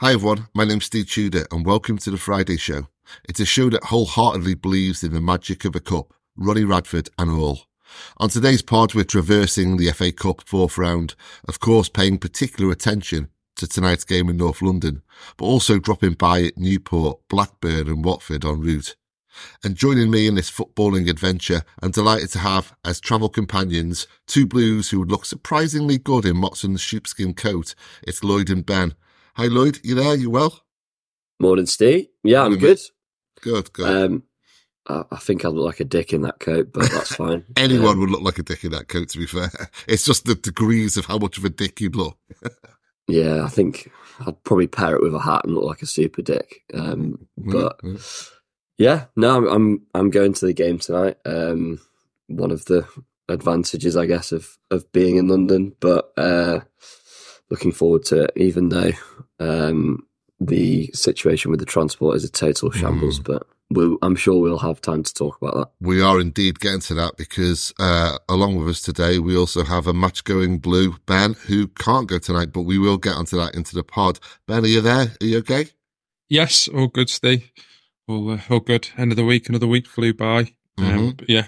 Hi everyone, my name's Steve Tudor and welcome to the Friday Show. It's a show that wholeheartedly believes in the magic of a cup, Ronnie Radford and all. On today's pod, we're traversing the FA Cup fourth round, of course paying particular attention to tonight's game in North London, but also dropping by at Newport, Blackburn and Watford en route. And joining me in this footballing adventure, I'm delighted to have as travel companions two Blues who would look surprisingly good in Motson's sheepskin coat. It's Lloyd and Ben. Hi, Lloyd. You there? You well? Morning, Steve. Yeah, I'm good. Good, good. Um, I, I think I look like a dick in that coat, but that's fine. Anyone Um, would look like a dick in that coat, to be fair. It's just the degrees of how much of a dick you'd look. yeah, I think I'd probably pair it with a hat and look like a super dick. Um, but Mm, yeah, no, I'm, I'm I'm going to the game tonight. Um, one of the advantages, I guess, of of being in London, but uh, looking forward to it. Even though um, the situation with the transport is a total shambles, Mm. but we'll, I'm sure we'll have time to talk about that. we are indeed getting to that because uh, along with us today, we also have a match going blue, Ben, who can't go tonight, but we will get onto that into the pod. Ben, are you there? Are you okay? Yes, all good, Steve. All, uh, all good. End of the week, another week flew by. Um, Mhm. but yeah,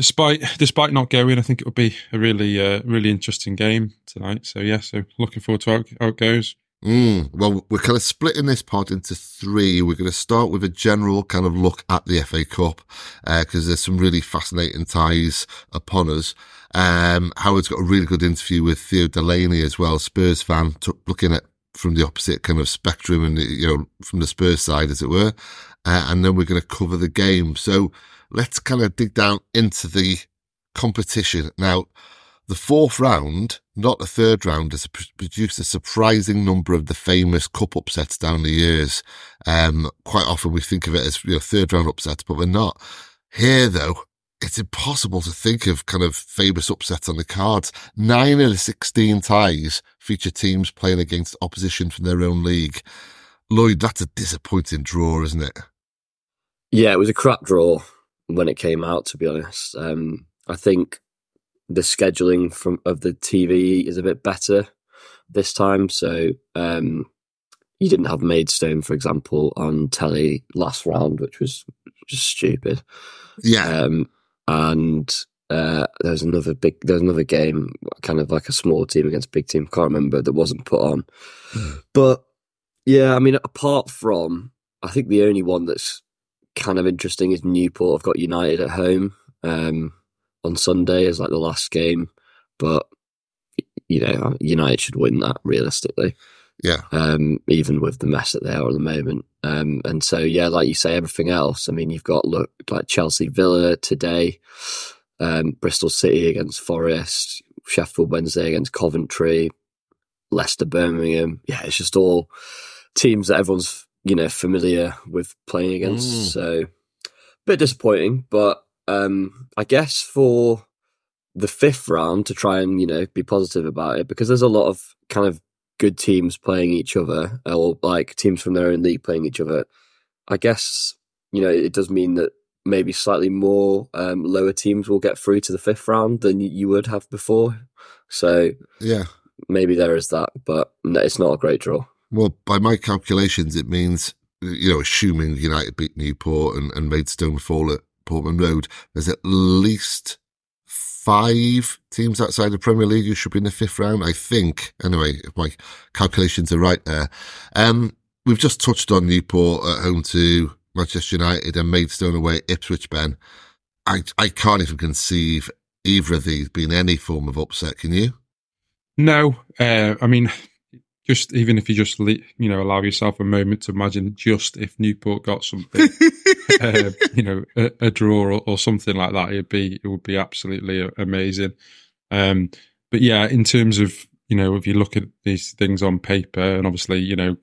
despite despite not going, I think it'll be a really uh, really interesting game tonight. So yeah, so looking forward to how, how it goes. Mm, well, we're kind of splitting this pod into three. We're going to start with a general kind of look at the FA Cup because there's some really fascinating ties upon us. Um, Howard's got a really good interview with Theo Delaney as well, Spurs fan, t- looking at from the opposite kind of spectrum and you know from the Spurs side, as it were. Uh, and then we're going to cover the game. So let's kind of dig down into the competition now the fourth round, not the third round, has produced a surprising number of the famous cup upsets down the years. Um, quite often we think of it as you know, third round upsets, but we're not. Here, though, it's impossible to think of kind of famous upsets on the cards. Nine of the 16 ties feature teams playing against opposition from their own league. Lloyd, that's a disappointing draw, isn't it? Yeah, it was a crap draw when it came out. To be honest, um, I think the scheduling from of the TV is a bit better this time. So um, you didn't have Maidstone, for example, on telly last round, which was just stupid. Yeah. Um, and uh, there was another big, there was another game, kind of like a small team against a big team. Can't remember that wasn't put on. But yeah, I mean, apart from, I think the only one that's kind of interesting is Newport. I've got United at home um, on Sunday as like the last game, but you know, United should win that realistically yeah. um, even with the mess that they are at the moment. Um, and so, yeah, like you say, everything else. I mean, you've got look like Chelsea Villa today, um, Bristol City against Forest, Sheffield Wednesday against Coventry, Leicester Birmingham. Yeah, it's just all teams that everyone's you know familiar with playing against. Mm. So, bit disappointing, but um, I guess for the fifth round to try and you know be positive about it because there's a lot of kind of good teams playing each other or like teams from their own league playing each other i guess you know it does mean that maybe slightly more um, lower teams will get through to the fifth round than you would have before so Yeah. maybe there is that but no, it's not a great draw Well, by my calculations, it means, you know, assuming United beat Newport and, and Maidstone fall at Portman Road, there's at least five teams outside the Premier League who should be in the fifth round, I think. Anyway, if my calculations are right there. Um, we've just touched on Newport at home to Manchester United and Maidstone away at Ipswich, Ben. I, I can't even conceive either of these being any form of upset, can you? No, uh, I mean, just even if you just le- you know allow yourself a moment to imagine, just if Newport got something, uh, you know, a, a draw or, or something like that, it'd be it would be absolutely amazing. Um, but yeah, in terms of you know, if you look at these things on paper, and obviously, you know,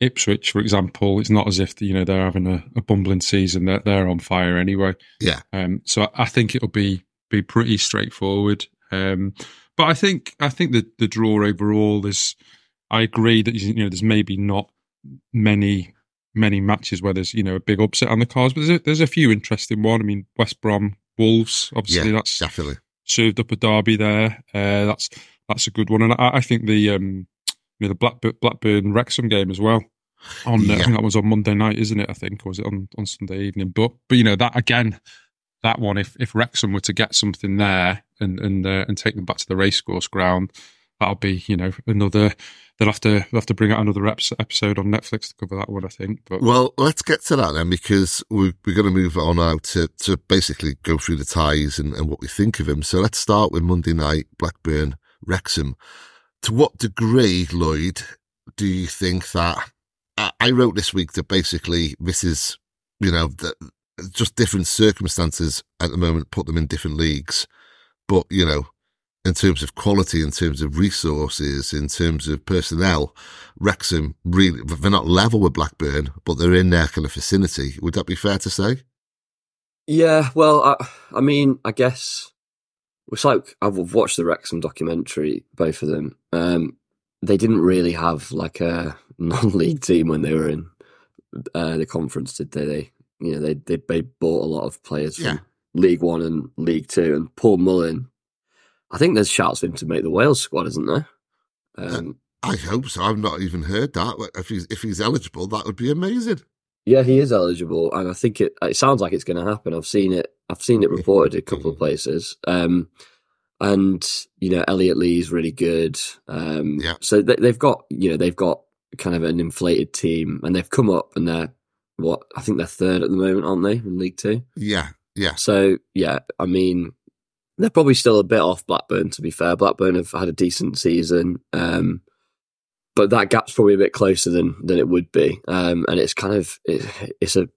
Ipswich, for example, it's not as if you know they're having a, a bumbling season; they're, they're on fire anyway. Yeah. Um, so I think it'll be be pretty straightforward. Um, but I think I think the the draw overall is. I agree that you know there's maybe not many many matches where there's you know a big upset on the cards, but there's a, there's a few interesting one. I mean, West Brom Wolves, obviously Yeah, that's Definitely. served up a derby there. Uh, that's that's a good one, and I, I think the um, you know the Blackburn, Blackburn Wrexham game as well. On uh, I think that was on Monday night, isn't it? I think or was it on, on Sunday evening? But but you know that again, that one if if Wrexham were to get something there and and uh, and take them back to the racecourse ground, that'll be you know another. They'll have to they'll have to bring out another episode on Netflix to cover that one. I think. But Well, let's get to that then, because we're, we're going to move on now to, to basically go through the ties and, and what we think of him. So let's start with Monday night, Blackburn, Wrexham. To what degree, Lloyd, do you think that? I, I wrote this week that basically this is, you know, that just different circumstances at the moment put them in different leagues. But, you know, in terms of quality, in terms of resources, in terms of personnel, Wrexham really, they're not level with Blackburn, but they're in their kind of vicinity. Would that be fair to say? Yeah, well, I, I mean, I guess it's like I've watched the Wrexham documentary, both of them. Um, they didn't really have like a non-league team when they were in uh, the conference, did they? They, you know, they they, they bought a lot of players from Yeah. League One and League Two, and Paul Mullin. I think there's shouts for him to make the Wales squad, isn't there? Um, I hope so. I've not even heard that. If he's if he's eligible, that would be amazing. Yeah, he is eligible, and I think it. It sounds like it's going to happen. I've seen it. I've seen it reported a couple of places. Um, and you know, Elliot Lee's really good. Um, Yeah. So they, they've got you know they've got kind of an inflated team, and they've come up, and they're what I think they're third at the moment, aren't they, in League Two? Yeah, yeah, So yeah, I mean, they're probably still a bit off Blackburn. To be fair, Blackburn have had a decent season, um, but that gap's probably a bit closer than than it would be. Um, and it's kind of it, it's a,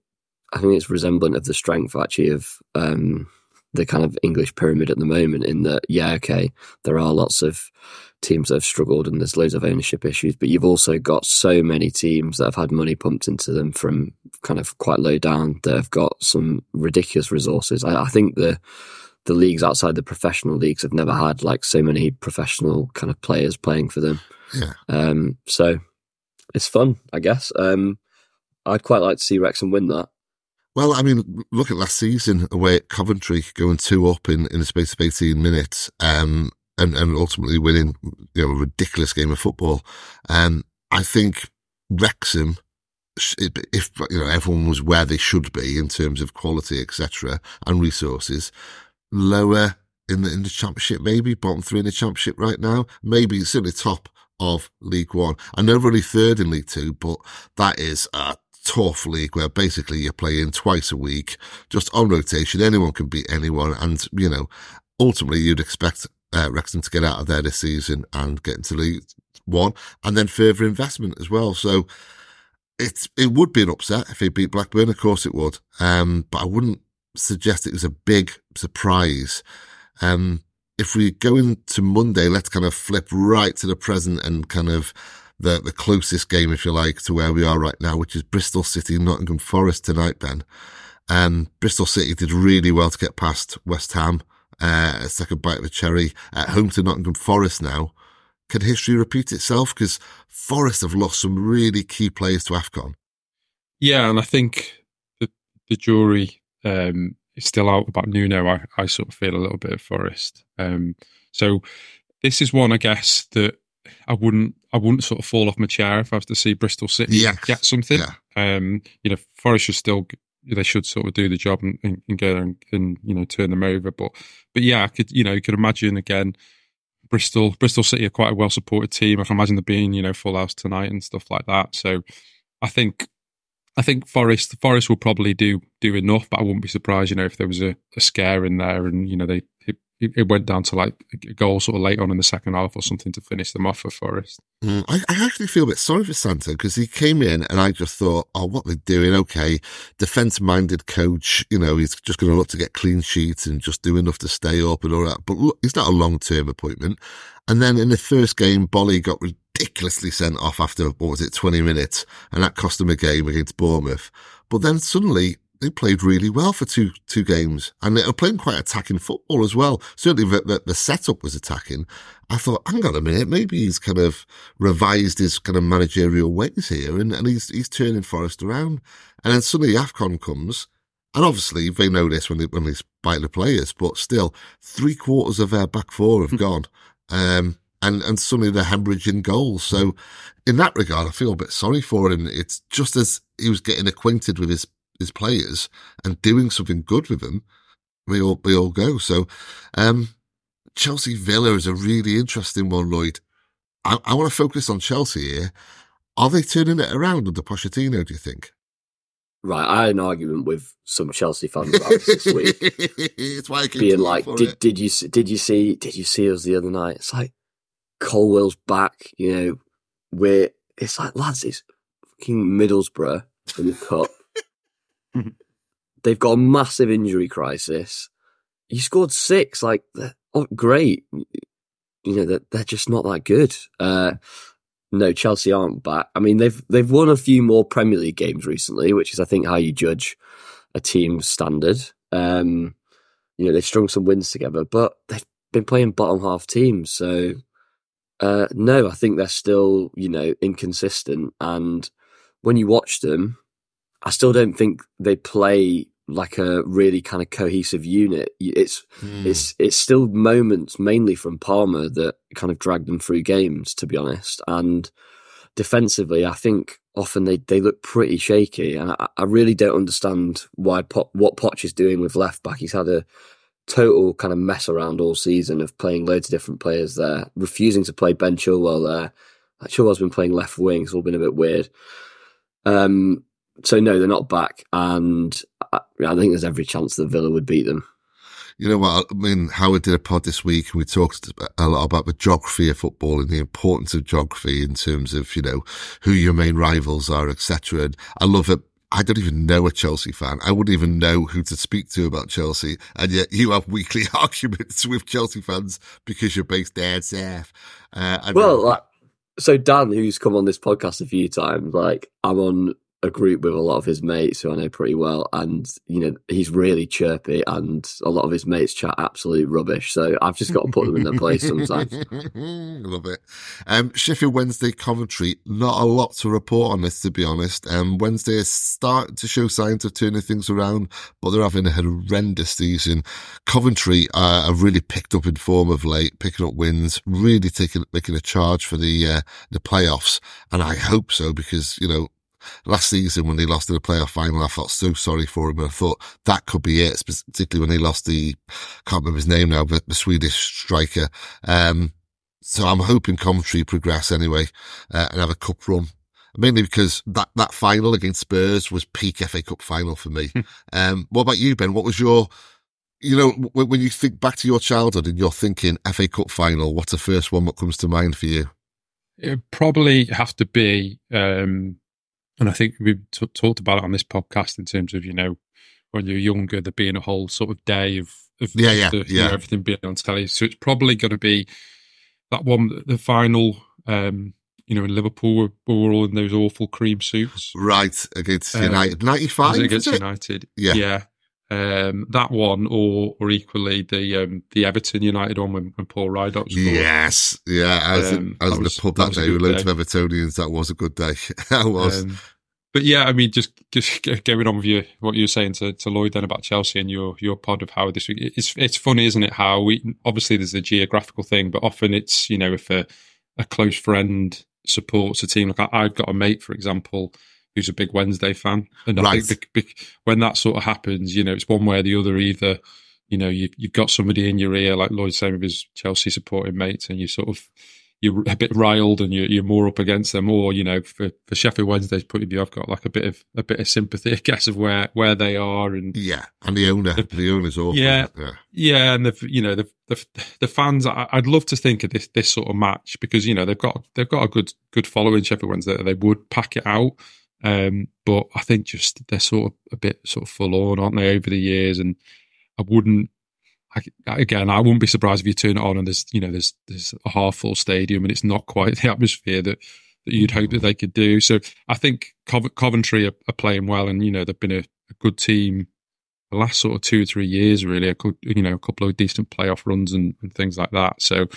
I think it's resemblant of the strength actually of um, the kind of English pyramid at the moment. In that, yeah, okay, there are lots of teams that have struggled and there's loads of ownership issues, but you've also got so many teams that have had money pumped into them from kind of quite low down that have got some ridiculous resources. I, I think the the leagues outside the professional leagues have never had like so many professional kind of players playing for them. yeah. Um, so it's fun, I guess. Um, I'd quite like to see Wrexham win that. Well, I mean, look at last season away at Coventry, going two up in, in a space of 18 minutes, um, and, and ultimately winning, you know, a ridiculous game of football. Um, I think Wrexham, if, you know, everyone was where they should be in terms of quality, etc., and resources, lower in the, in the championship, maybe bottom three in the championship right now, maybe it's in the top of League One. I know only third in League Two, but that is a tough league where basically you're playing twice a week, just on rotation. Anyone can beat anyone. And, you know, ultimately you'd expect uh, Wrexham to get out of there this season and get into League One and then further investment as well. So it's, it would be an upset if he beat Blackburn. Of course it would. Um, but I wouldn't suggest it was a big surprise. Um, if we go into Monday, let's kind of flip right to the present and kind of the, the closest game, if you like, to where we are right now, which is Bristol City, Nottingham Forest tonight, Ben. Um, Bristol City did really well to get past West Ham, uh, a second bite of the cherry at home to Nottingham Forest now. Can history repeat itself? Because Forest have lost some really key players to AFCON. Yeah, and I think the the jury um, still out about Nuno. I, I sort of feel a little bit of Forest. Um, so this is one, I guess, that I wouldn't I wouldn't sort of fall off my chair if I was to see Bristol City Yes. get something. Yeah. Um, you know, Forest should still they should sort of do the job and, and, and go there and, and you know turn them over. But but yeah, I could you know you could imagine again. Bristol, Bristol City are quite a well supported team. I can imagine there being, you know, full house tonight and stuff like that. So, I think I think Forest Forest will probably do do enough, but I wouldn't be surprised, you know, if there was a, a scare in there and you know they it, it went down to like a goal sort of late on in the second half or something to finish them off for Forest. Mm, I, I actually feel a bit sorry for Santo because he came in and I just thought, oh, what they're doing, okay, defence minded coach, you know, he's just going to look to get clean sheets and just do enough to stay up and all that. But look, he's not a long term appointment. And then in the first game, Boly got ridiculously sent off after, what was it, 20 minutes, and that cost him a game against Bournemouth. But then suddenly, they played really well for two two games, and they were playing quite attacking football as well. Certainly, the, the, the setup was attacking. I thought, hang on a minute, maybe he's kind of revised his kind of managerial ways here, and, and he's he's turning Forest around. And then suddenly Afcon comes, and obviously they know this when they when they spike the players, but still, three quarters of their back four have gone. Um, and, and suddenly they're hemorrhaging goals. So in that regard, I feel a bit sorry for him. It's just as he was getting acquainted with his, his players and doing something good with them, we all, we all go. So, um, Chelsea Villa is a really interesting one, Lloyd. I, I want to focus on Chelsea here. Are they turning it around under Pochettino, do you think? Right, I had an argument with some Chelsea fans about this this week, it's why I keep being like, did, it. "Did you see- did you see did you see us the other night?" It's like Colwell's back, you know. We're it's like lads, it's fucking Middlesbrough in the cup. They've got a massive injury crisis. You scored six, like oh, great. You know that they're, just not that good. Uh, no, Chelsea aren't back. I mean, they've they've won a few more Premier League games recently, which is, I think, how you judge a team's standard. Um, you know, they've strung some wins together, but they've been playing bottom half teams. So, uh, no, I think they're still, you know, inconsistent. And when you watch them, I still don't think they play like a really kind of cohesive unit. It's Hmm. it's it's still moments mainly from Palmer that kind of drag them through games, to be honest. And defensively, I think often they, they look pretty shaky, and I, I really don't understand why Pot, what Poch is doing with left back. He's had a total kind of mess around all season of playing loads of different players there, refusing to play Ben Chilwell there. Chilwell's been playing left wing. It's all been a bit weird. Um, so no, they're not back, and I, I think there's every chance that Villa would beat them. You know what? I mean, Howard did a pod this week and we talked a lot about the geography of football and the importance of geography in terms of, you know, who your main rivals are, etc. And I love it. I don't even know a Chelsea fan. I wouldn't even know who to speak to about Chelsea. And yet you have weekly arguments with Chelsea fans because you're based down south. Uh, Well, like, so Dan, who's come on this podcast a few times, like I'm on a group with a lot of his mates who I know pretty well, and you know he's really chirpy, and a lot of his mates chat absolute rubbish. So I've just got to put them in their place sometimes. Love it. Um, Sheffield Wednesday, Coventry. Not a lot to report on this, to be honest. Um, Wednesday is starting to show signs of turning things around, but they're having a horrendous season. Coventry uh, have really picked up in form of late, picking up wins, really taking making a charge for the uh, the playoffs, and I hope so because you know last season when they lost in the playoff final, I felt so sorry for him. I thought that could be it, particularly when they lost the, can't remember his name now, but the Swedish striker. Um, so I'm hoping Coventry progress anyway, uh, and have a cup run. Mainly because that, that final against Spurs was peak FA Cup final for me. um, what about you, Ben? What was your, you know, when, when you think back to your childhood and you're thinking FA Cup final, what's the first one that comes to mind for you? It probably have to be, um, and I think we've t- talked about it on this podcast in terms of you know when you're younger, there being a whole sort of day of, of Yeah, yeah, the, you know, yeah. everything being on telly. So it's probably going to be that one, the final. Um, you know, in Liverpool, we we were all in those awful cream suits. Right, against Um, United. 95, against it? United? Yeah. yeah. Um, that one, or or equally the um, the Everton United one when, when Paul Rideout scored. Yes, yeah. I was, in, Um, I was that in the pub that that day with loads day. of Evertonians. That was a good day. that was. Um, but yeah, I mean, just just going on with you, what you were saying to, to Lloyd then about Chelsea and your your pod of how this week. It's it's funny, isn't it? How we obviously there's a geographical thing, but often it's you know if a a close friend supports a team. Like I, I've got a mate, for example, who's a big Wednesday fan, and I think when that sort of happens, you know, it's one way or the other. Either you know you you've got somebody in your ear, like Lloyd's saying with his Chelsea supporting mates, and you sort of you're a bit riled and you're, you're more up against them, or you know, for, for Sheffield Wednesday's point of view, I've got like a bit of a bit of sympathy, I guess, of where where they are, and yeah, and the owner. The owner's awful. Yeah. yeah. yeah, and the you know the the, the fans. I, I'd love to think of this this sort of match because you know they've got they've got a good good following Sheffield Wednesday. They would pack it out, um, but I think just they're sort of a bit sort of full on, aren't they, over the years? And I wouldn't. I, again, I wouldn't be surprised if you turn it on and there's you know there's there's a half full stadium and it's not quite the atmosphere that, that you'd hope that they could do. So I think Cov- Coventry are, are playing well, and you know they've been a, a good team the last sort of two or three years, really. A good, you know, a couple of decent playoff runs and, and things like that. So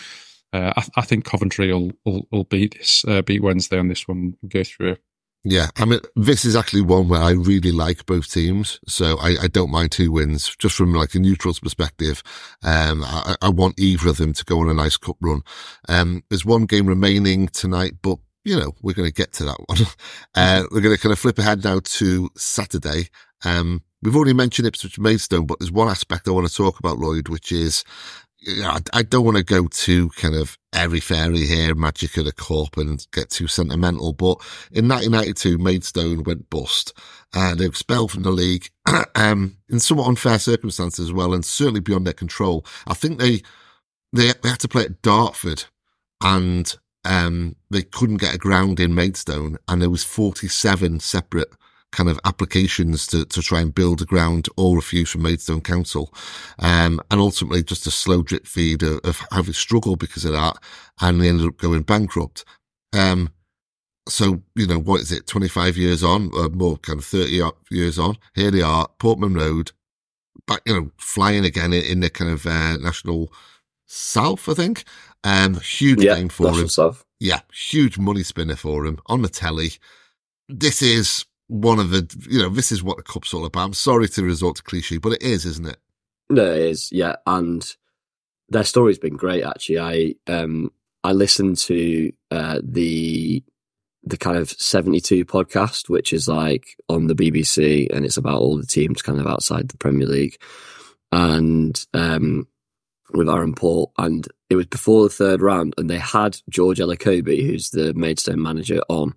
uh, I, I think Coventry will, will will beat this uh, beat Wednesday on this one. and Go through. Yeah, I mean, this is actually one where I really like both teams, so I, I don't mind two wins. Just from like a neutral's perspective, um, I, I, want either of them to go on a nice cup run. Um, there's one game remaining tonight, but you know we're going to get to that one. uh, we're going to kind of flip ahead now to Saturday. Um, we've already mentioned Ipswich Maidstone, but there's one aspect I want to talk about, Lloyd, which is I, I, don't want to go too kind of airy fairy here, magic of the cup and get too sentimental. But in 1992, Maidstone went bust and they were expelled from the league, um, in somewhat unfair circumstances as well, and certainly beyond their control. I think they, they, they had to play at Dartford and, um, they couldn't get a ground in Maidstone and there was 47 separate kind of applications to, to try and build a ground, all refused from Maidstone Council. Um, and ultimately just a slow drip feed of, of how they struggled because of that. And they ended up going bankrupt. Um, so, you know, what is it, 25 years on, or more kind of 30 years on, here they are, Portman Road, back, you know, flying again in, in the kind of, uh, national south, I think. Um, huge yeah, game for him. South. Yeah, huge money spinner for him on the telly. This is one of the, you know, this is what the cup's all about. I'm sorry to resort to cliche, but it is, isn't it? No, it is. Yeah, and their story's been great. Actually, I um I listened to uh, the the kind of 72 podcast, which is like on the BBC and it's about all the teams kind of outside the Premier League. And um, with Aaron Paul, and it was before the third round, and they had George Elokobi, who's the Maidstone manager, on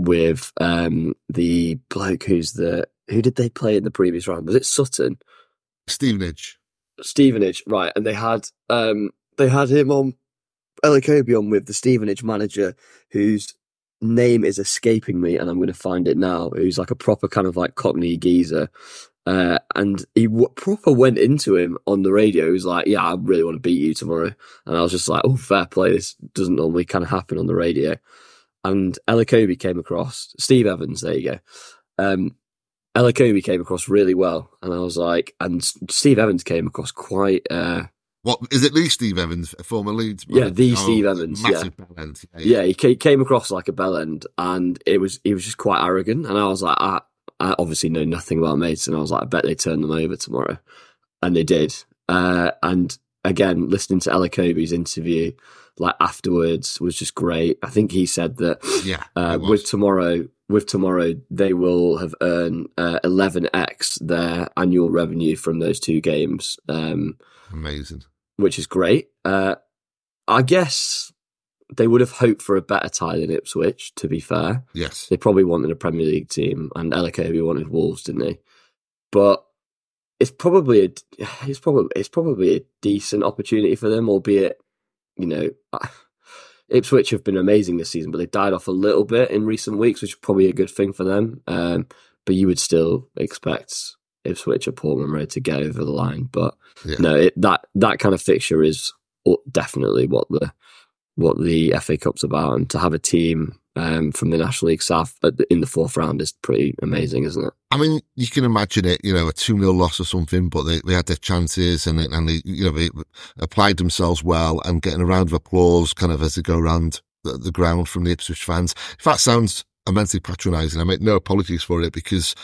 with um, the bloke who's the who did they play in the previous round? Was it Sutton? Stevenage. Stevenage, right? And they had um, they had him on Elokobi on with the Stevenage manager, whose name is escaping me, and I'm going to find it now. Who's like a proper kind of like Cockney geezer. Uh, and he w- proper went into him on the radio. He was like, "Yeah, I really want to beat you tomorrow." And I was just like, "Oh, fair play. This doesn't normally kind of happen on the radio." And Elokobi came across Steve Evans. There you go. Um, Elokobi came across really well, and I was like, and Steve Evans came across quite. Uh, what is it? The Steve Evans, a former Leeds. Yeah, the oh, Steve Evans. Massive yeah. bell Yeah, yeah. yeah, he came across like a bell end, and it was he was just quite arrogant. And I was like, I, I obviously know nothing about mates, and I was like, I bet they turn them over tomorrow, and they did. Uh, and again, listening to Elokobi's interview, like afterwards was just great. I think he said that yeah, uh, with tomorrow, with tomorrow, they will have earned uh, 11x their annual revenue from those two games. Um, Amazing, which is great. Uh, I guess they would have hoped for a better tie than Ipswich. To be fair, yes, they probably wanted a Premier League team, and Elokobi wanted Wolves, didn't they? But it's probably a, it's probably it's probably a decent opportunity for them, albeit you know, Ipswich have been amazing this season, but they died off a little bit in recent weeks, which is probably a good thing for them. Um, but you would still expect Ipswich or Portman Road to get over the line. But yeah. no, it, that that kind of fixture is definitely what the what the FA Cup's about, and to have a team um, from the National League South in the fourth round is pretty amazing, isn't it? I mean, you can imagine it, you know, a 2 0 loss or something, but they, they had their chances and, and they, you know, they applied themselves well and getting a round of applause kind of as they go around the, the ground from the Ipswich fans. If that sounds immensely patronising, I make no apologies for it because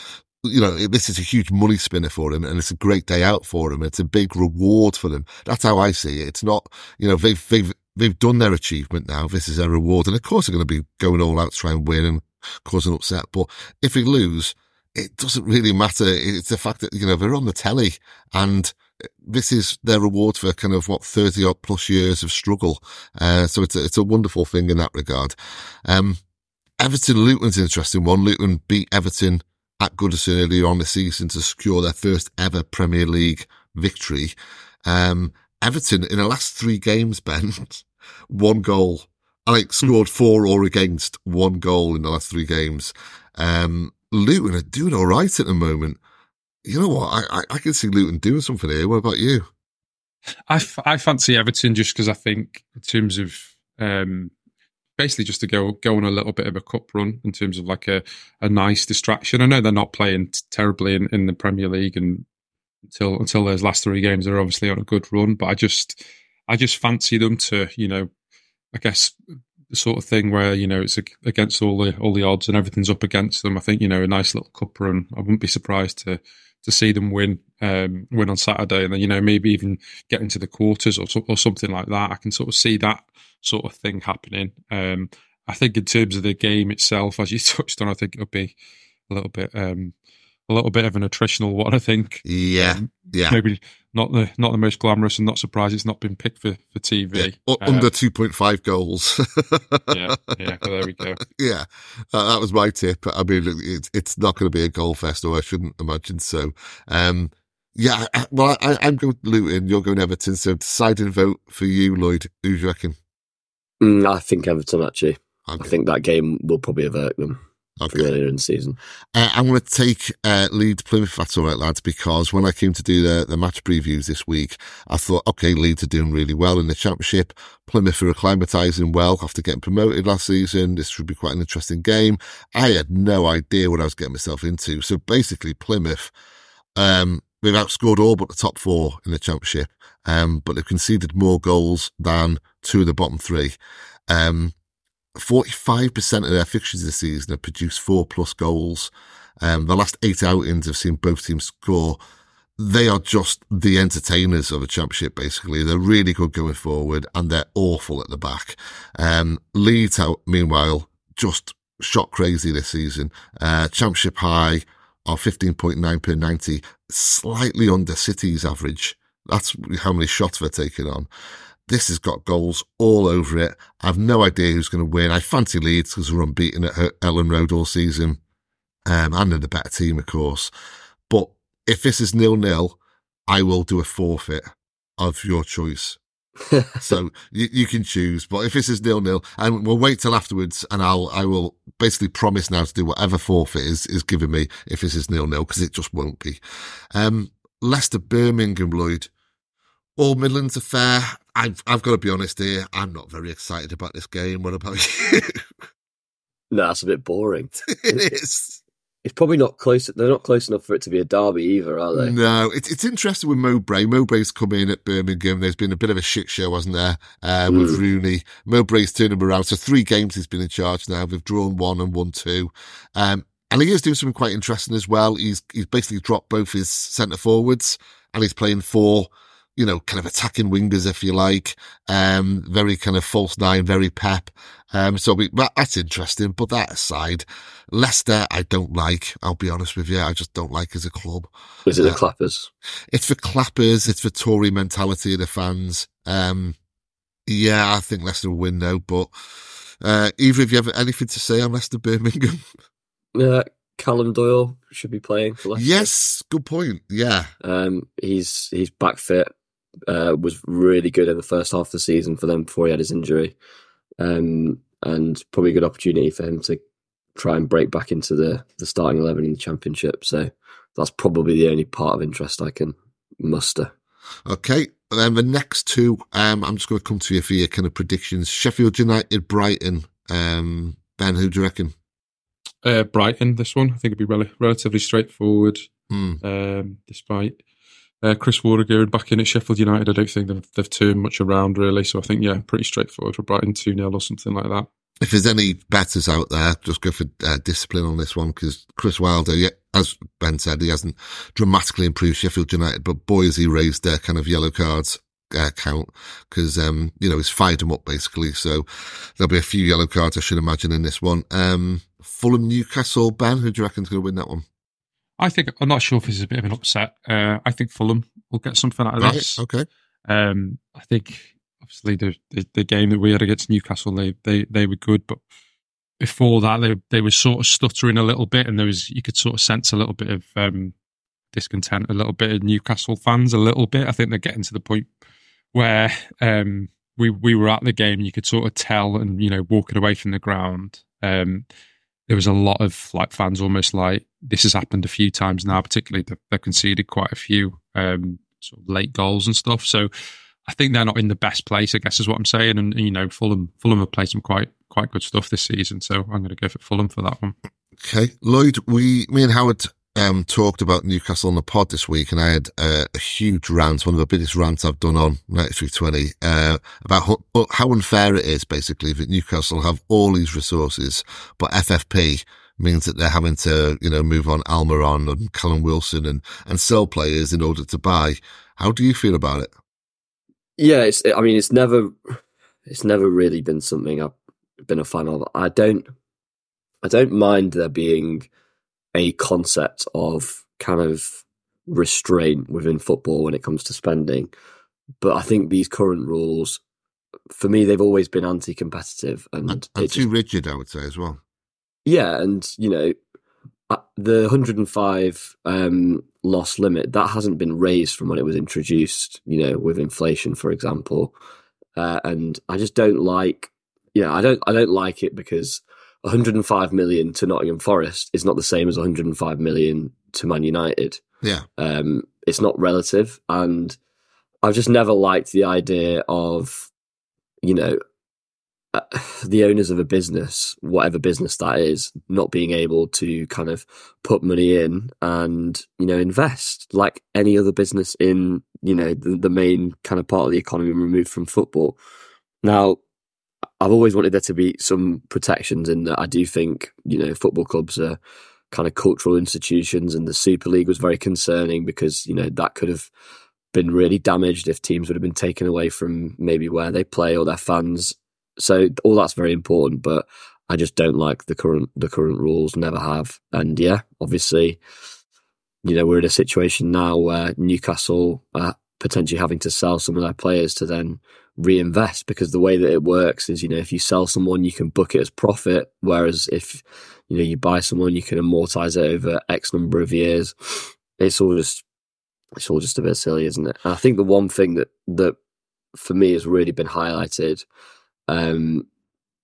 you know, this is a huge money spinner for him and it's a great day out for him. It's a big reward for them. That's how I see it. It's not, you know, they've, they've they've done their achievement now. This is their reward. And of course, they're going to be going all out to try and win and cause an upset. But if we lose, it doesn't really matter. It's the fact that, you know, they're on the telly and this is their reward for kind of what 30 odd plus years of struggle. Uh, so it's a, it's a wonderful thing in that regard. Um, Everton Luton's an interesting one. Luton beat Everton at Goodison earlier on the season to secure their first ever Premier League victory. Um, Everton in the last three games, Ben, one goal. Alex scored four or against one goal in the last three games. Um, Luton are doing all right at the moment. You know what? I, I, I can see Luton doing something here. What about you? I, f- I fancy Everton just because I think in terms of um, basically just to go go on a little bit of a cup run in terms of like a, a nice distraction. I know they're not playing terribly in, in the Premier League and until until those last three games they're obviously on a good run, but I just I just fancy them to, you know, I guess the sort of thing where you know it's against all the all the odds and everything's up against them. I think you know a nice little cup run. I wouldn't be surprised to to see them win um, win on Saturday, and then you know maybe even get into the quarters or or something like that. I can sort of see that sort of thing happening. Um, I think in terms of the game itself, as you touched on, I think it'll be a little bit um, a little bit of an attritional one. I think. Yeah, um, yeah. Maybe not the not the most glamorous, and not surprised it's not been picked for for TV. Yeah. Uh, Under two point five goals. yeah, yeah. Well, there we go. Yeah, uh, that was my tip. I mean, it's it's not going to be a goal fest, or I shouldn't imagine so. Um, yeah, well, I, am going to Luton. You're going Everton. So deciding vote for you, Lloyd. Who do you reckon? Mm, I think Everton actually. Okay. I think that game will probably avert them okay. earlier in the season. Uh, I'm going to take uh, Leeds Plymouth, that's all right, lads, because when I came to do the, the match previews this week, I thought, okay, Leeds are doing really well in the Championship. Plymouth are acclimatising well after getting promoted last season. This should be quite an interesting game. I had no idea what I was getting myself into. So basically, Plymouth, um, they've outscored all but the top four in the Championship, um, but they've conceded more goals than two of the bottom three. Um, 45% of their fixtures this season have produced four plus goals. Um, the last eight outings have seen both teams score. They are just the entertainers of a championship, basically. They're really good going forward and they're awful at the back. Um, Leeds meanwhile, just shot crazy this season. Uh, championship high of 15.9 per 90, slightly under City's average. That's how many shots they're taking on. This has got goals all over it. I've no idea who's going to win. I fancy Leeds because we're unbeaten at Elland Road all season. Um, and they're the better team, of course. But if this is nil nil, I will do a forfeit of your choice. so you, you, can choose, but if this is nil nil, and we'll wait till afterwards, and I'll I will basically promise now to do whatever forfeit is is giving me if this is nil nil because it just won't be. Um, Leicester Birmingham Lloyd, all Midlands affair. I've I've got to be honest here. I'm not very excited about this game. What about you? no, it's a bit boring. it is. It's probably not close. They're not close enough for it to be a derby either, are they? No, it's it's interesting with Mowbray. Mowbray's come in at Birmingham. There's been a bit of a shit show, wasn't there, uh, with mm. Rooney? Mowbray's turning around. So three games he's been in charge now. They've drawn one and won two. Um, and he is doing something quite interesting as well. He's he's basically dropped both his centre forwards and he's playing four you know, kind of attacking wingers, if you like. Um, very kind of false nine, very pep. Um, so we, that's interesting. But that aside, Leicester, I don't like. I'll be honest with you. I just don't like as a club. Is it uh, the clappers? It's for clappers. It's for Tory mentality of the fans. Um, yeah, I think Leicester will win now. But, uh, either of you have anything to say on Leicester Birmingham? Yeah, Callum Doyle should be playing for Leicester. Yes, good point. Yeah, um, he's he's back fit uh, was really good in the first half of the season for them before he had his injury, um, and probably a good opportunity for him to try and break back into the the starting eleven in the championship. So that's probably the only part of interest I can muster. Okay, then the next two, um, I'm just going to come to you for your kind of predictions. Sheffield United, Brighton. Um, ben, who do you reckon? Uh, Brighton, this one. I think it'd be rel- relatively straightforward, mm. um, despite uh, Chris Wodegood back in at Sheffield United. I don't think they've, they've turned much around really. So I think yeah, pretty straightforward for Brighton two 0 or something like that. If there's any betters out there, just go for uh, discipline on this one because Chris Wilder, yeah, as Ben said, he hasn't dramatically improved Sheffield United, but boy has he raised their kind of yellow cards uh, count because um, you know he's fired them up basically. So there'll be a few yellow cards, I should imagine, in this one. Um, Fulham Newcastle, Ben, who do you reckon's going to win that one? I think I'm not sure if this is a bit of an upset. Uh, I think Fulham will get something out of right, this. Okay. Um, I think obviously the, the, the game that we had against Newcastle, they they they were good, but before that they they were sort of stuttering a little bit, and there was you could sort of sense a little bit of um, discontent, a little bit of Newcastle fans, a little bit. I think they're getting to the point where um, we we were at the game, you could sort of tell, and you know, walking away from the ground. Um, there was a lot of like fans almost like this has happened a few times now, particularly they've conceded quite a few um, sort of late goals and stuff. So I think they're not in the best place, I guess is what I'm saying. And, you know, Fulham Fulham have played some quite quite good stuff this season. So I'm going to go for Fulham for that one. Okay. Lloyd, we, me and Howard um, talked about Newcastle on the pod this week, and I had uh, a huge rant, one of the biggest rants I've done on 9320, uh, about how, how unfair it is, basically, that Newcastle have all these resources, but FFP means that they're having to, you know, move on Almiron and Callum Wilson and, and sell players in order to buy. How do you feel about it? Yeah, it's, I mean, it's never, it's never really been something I've been a fan of. I don't, I don't mind there being a concept of kind of restraint within football when it comes to spending. But I think these current rules, for me, they've always been anti-competitive and, and, and too just, rigid, I would say as well. Yeah, and you know, uh, the 105 um, loss limit that hasn't been raised from when it was introduced. You know, with inflation, for example, uh, and I just don't like. Yeah, I don't. I don't like it because 105 million to Nottingham Forest is not the same as 105 million to Man United. Yeah. Um, it's not relative. And I've just never liked the idea of, you know, uh, the owners of a business, whatever business that is, not being able to kind of put money in and, you know, invest like any other business in, you know, the, the main kind of part of the economy removed from football. Now, I've always wanted there to be some protections in that. I do think you know football clubs are kind of cultural institutions, and the Super League was very concerning because you know that could have been really damaged if teams would have been taken away from maybe where they play or their fans. So all that's very important, but I just don't like the current the current rules. Never have, and yeah, obviously, you know we're in a situation now where Newcastle are potentially having to sell some of their players to then reinvest because the way that it works is you know if you sell someone you can book it as profit whereas if you know you buy someone you can amortize it over x number of years it's all just it's all just a bit silly isn't it and i think the one thing that that for me has really been highlighted um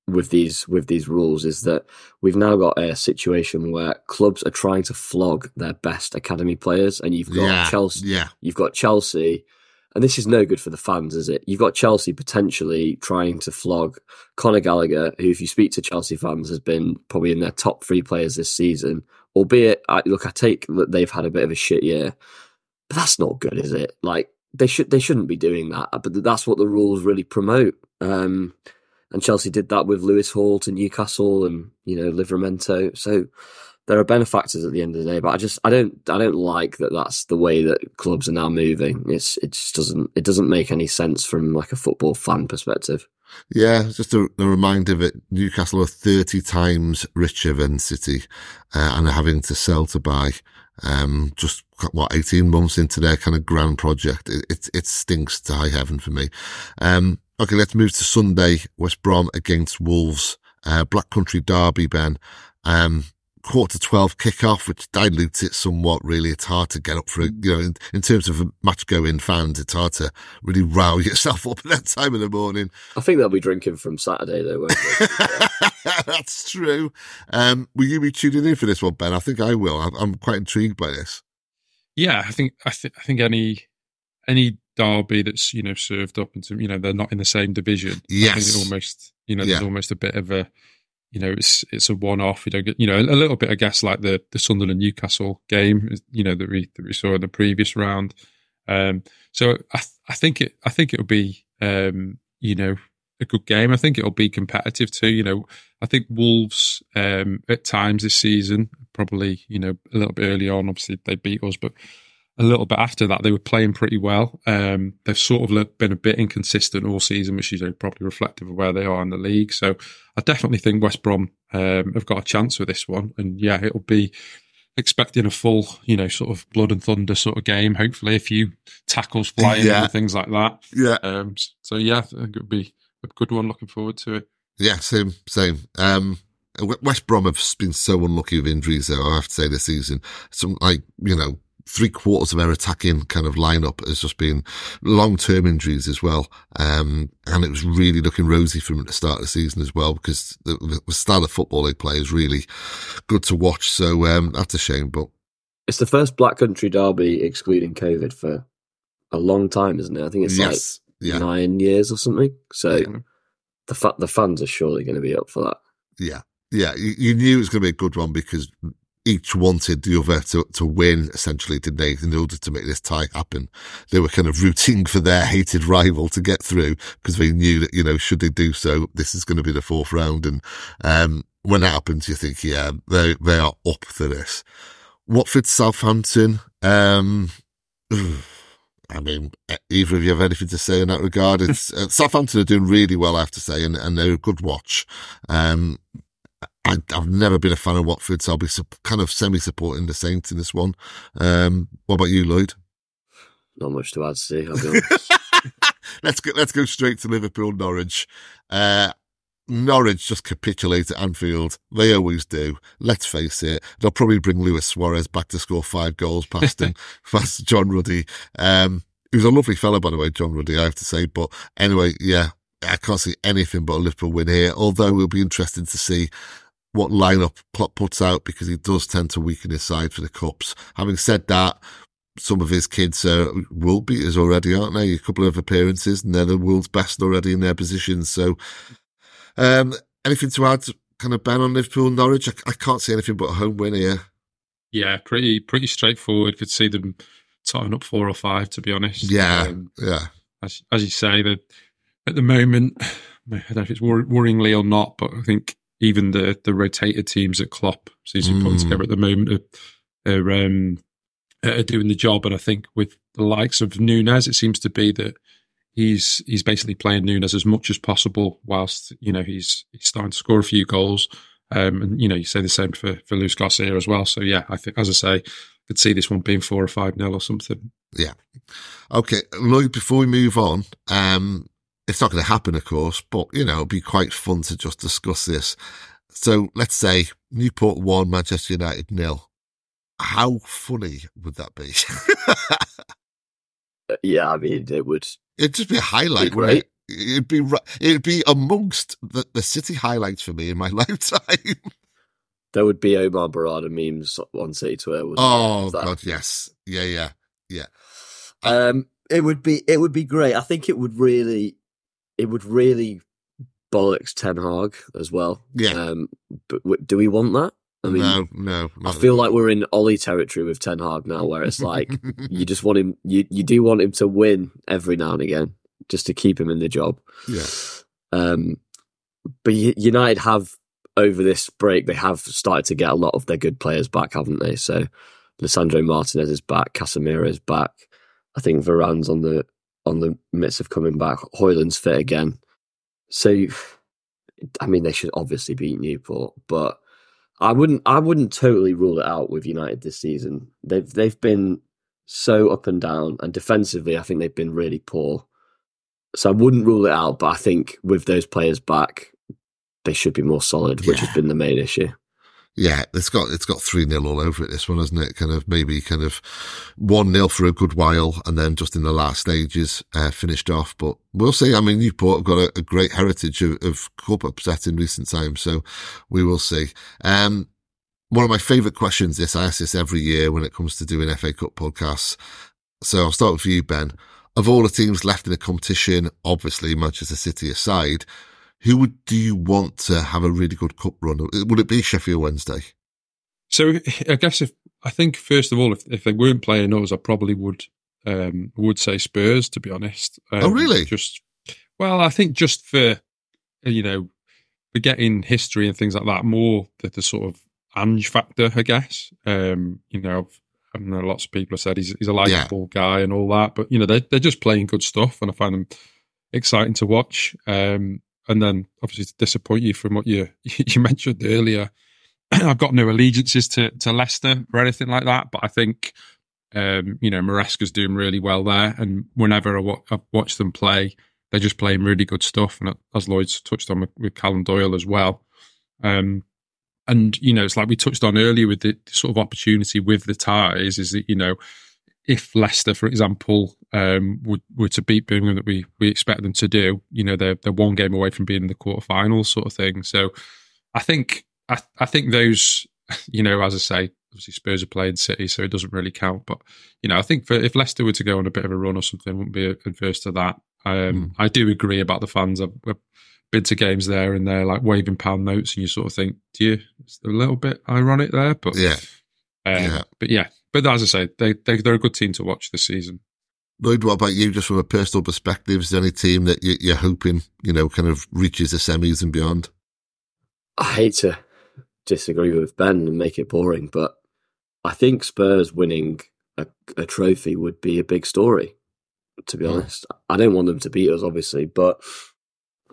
with these with these rules is that we've now got a situation where clubs are trying to flog their best academy players and you've got yeah, Chelsea yeah. you've got Chelsea and this is no good for the fans, is it? You've got Chelsea potentially trying to flog Conor Gallagher, who, if you speak to Chelsea fans, has been probably in their top three players this season. Albeit, I, look, I take that they've had a bit of a shit year, but that's not good, is it? Like they should, they shouldn't be doing that. But that's what the rules really promote. Um, and Chelsea did that with Lewis Hall to Newcastle, and you know Livramento. So there are benefactors at the end of the day, but I just I don't I don't like that that's the way that clubs are now moving. It's it just doesn't it doesn't make any sense from like a football fan perspective. Yeah, just a, a reminder that Newcastle are thirty times richer than City, uh, and are having to sell to buy. Um, just what eighteen months into their kind of grand project, it it, it stinks to high heaven for me. Um, okay, let's move to Sunday. West Brom against Wolves. Uh, Black Country Derby, Ben. Um, quarter to 12 kickoff, which dilutes it somewhat, really. It's hard to get up for it. You know, in, in terms of a match going fans, it's hard to really row yourself up at that time of the morning. I think they'll be drinking from Saturday, though, won't they? That's true. Um, will you be tuning in for this one, Ben? I think I will. I'm, I'm quite intrigued by this. Yeah, I think, I think, I think any, any derby that's, you know, served up into, you know, they're not in the same division. Yes. almost, you know, there's almost a bit of a, you know, it's it's a one off. You don't get, you know, a, little bit, I guess, like the the Sunderland Newcastle game, you know, that we that we saw in the previous round. Um, so I I think it I think it'll be um, you know a good game. I think it'll be competitive too. You know, I think Wolves um, at times this season probably you know a little bit early on. Obviously they beat us, but a little bit after that, they were playing pretty well. Um, they've sort of been a bit inconsistent all season, which is probably reflective of where they are in the league. So I definitely think West Brom um, have got a chance with this one. And yeah, it'll be expecting a full, you know, sort of blood and thunder sort of game. Hopefully, a few tackles flying yeah. and things like that. Yeah. Um, so yeah, I think it'll be a good one. Looking forward to it. Yeah, same, same. Um, West Brom have been so unlucky with injuries, though, I have to say, this season. Some, like, you know, three quarters of their attacking kind of lineup has just been long term injuries as well. Um, and it was really looking rosy from the start of the season as well because the, the style of football they play is really good to watch. So, um, that's a shame, but it's the first Black Country derby excluding COVID for a long time, isn't it? I think it's yes. like yeah. nine years or something. So yeah. the fa- the fans are surely going to be up for that. Yeah. Yeah, you, you knew it was going to be a good one because each wanted the other to, to win, essentially, didn't they, in order to make this tie happen. They were kind of rooting for their hated rival to get through because they knew that, you know, should they do so, this is going to be the fourth round. And, um, when that happens, you think, yeah, they, they are up for this. Watford, Southampton, um, I mean, either of you have anything to say in that regard? It's uh, Southampton are doing really well, I have to say, and, and they're a good watch. Um, I, have never been a fan of Watford, so I'll be kind of semi-supporting the Saints in this one. Um, what about you, Lloyd? Not much to add, be let's go. Let's go straight to Liverpool, Norwich. Uh, Norwich just capitulate at Anfield. They always do. Let's face it. They'll probably bring Luis Suarez back to score five goals past him, past John Ruddy. Um, he was a lovely fellow, by the way, John Ruddy, I have to say. But anyway, yeah, I can't see anything but a Liverpool win here. Although it'll be interesting to see what lineup Klopp puts out because he does tend to weaken his side for the cups. Having said that, some of his kids are world beaters already, aren't they? A couple of appearances and they're the world's best already in their positions. So, um, anything to add, kind of Ben on Liverpool Norwich? I, I, can't see anything but a home win here. Yeah, pretty pretty straightforward. Could see them tying up four or five, to be honest. Yeah, um, yeah. As, as you say, that at the moment, I don't know if it's worryingly or not, but I think even the the rotated teams at Klopp seems to be putting mm. together at the moment are, are, um, are doing the job. And I think with the likes of Nunez, it seems to be that he's he's basically playing Nunez as much as possible, whilst you know he's he's starting to score a few goals. Um, and you know you say the same for for Luis Garcia as well. So yeah, I think as I say, could see this one being four or five nil or something. Yeah. Okay, Lloyd. Before we move on, um, it's not going to happen, of course, but you know, it'd be quite fun to just discuss this. So let's say Newport won, Manchester United nil. How funny would that be? Uh, yeah, I mean, it would. It'd just be a highlight, be right? It? It'd be it'd be amongst the, the city highlights for me in my lifetime. There would be Omar Berrada memes on City Twitter. Oh God, yes, yeah, yeah, yeah. Um, it would be it would be great. I think it would really it would really bollocks Ten Hag as well. Yeah. Um, but w- do we want that? I mean, no, no. I feel like we're in Ole territory with Ten Hag now, where it's like you just want him. You you do want him to win every now and again, just to keep him in the job. Yeah. Um, but United have over this break they have started to get a lot of their good players back, haven't they? So Lisandro Martinez is back, Casemiro is back. I think Varane's on the on the midst of coming back. Højlund's fit again. So, I mean, they should obviously beat Newport, but I wouldn't. I wouldn't totally rule it out with United this season. They've they've been so up and down, and defensively, I think they've been really poor. So I wouldn't rule it out, but I think with those players back, they should be more solid, which has been the main issue yeah, it's got it's got three 0 all over it. This one, hasn't it? Kind of maybe kind of one 0 for a good while, and then just in the last stages uh, finished off. But we'll see. I mean, Newport have got a, a great heritage of, of cup upset in recent times, so we will see. Um, one of my favourite questions. This I ask this every year when it comes to doing FA Cup podcasts. So I'll start with you, Ben. Of all the teams left in the competition, obviously Manchester City aside, who would do you want to have a really good cup run? Would it be Sheffield Wednesday? So I guess if I think first of all, if, if they weren't playing us, I probably would um, would say Spurs. To be honest. Um, oh really? Just well, I think just for you know forgetting history and things like that, more the, the sort of Ange factor, I guess. Um, you know, I know lots of people have said he's he's a likable yeah. guy and all that, but you know they they're just playing good stuff, and I find them exciting to watch. Um, and then obviously to disappoint you from what you you mentioned earlier. I've got no allegiances to to Leicester or anything like that, but I think um, you know Maresca's doing really well there, and whenever I, w- I watch them play, they're just playing really good stuff. And as Lloyd's touched on with, with Callum Doyle as well, um, and you know it's like we touched on earlier with the sort of opportunity with the ties is that you know if Leicester, for example, um, would were to beat Birmingham that we we expect them to do, you know, they're they're one game away from being in the quarterfinals, sort of thing. So, I think I I think those, you know, as I say, obviously Spurs are playing City, so it doesn't really count. But you know, I think for, if Leicester were to go on a bit of a run or something, wouldn't be adverse to that. Um, mm. I do agree about the fans. We're been to games there and they're like waving pound notes, and you sort of think, do you? It's a little bit ironic there, but Yeah. um, Yeah. but yeah, but as I say, they, they they're a good team to watch this season. Lloyd, what about you, just from a personal perspective? Is there any team that you, you're hoping, you know, kind of reaches the semis and beyond? I hate to disagree with Ben and make it boring, but I think Spurs winning a, a trophy would be a big story. To be Mm. honest, I don't want them to beat us, obviously, but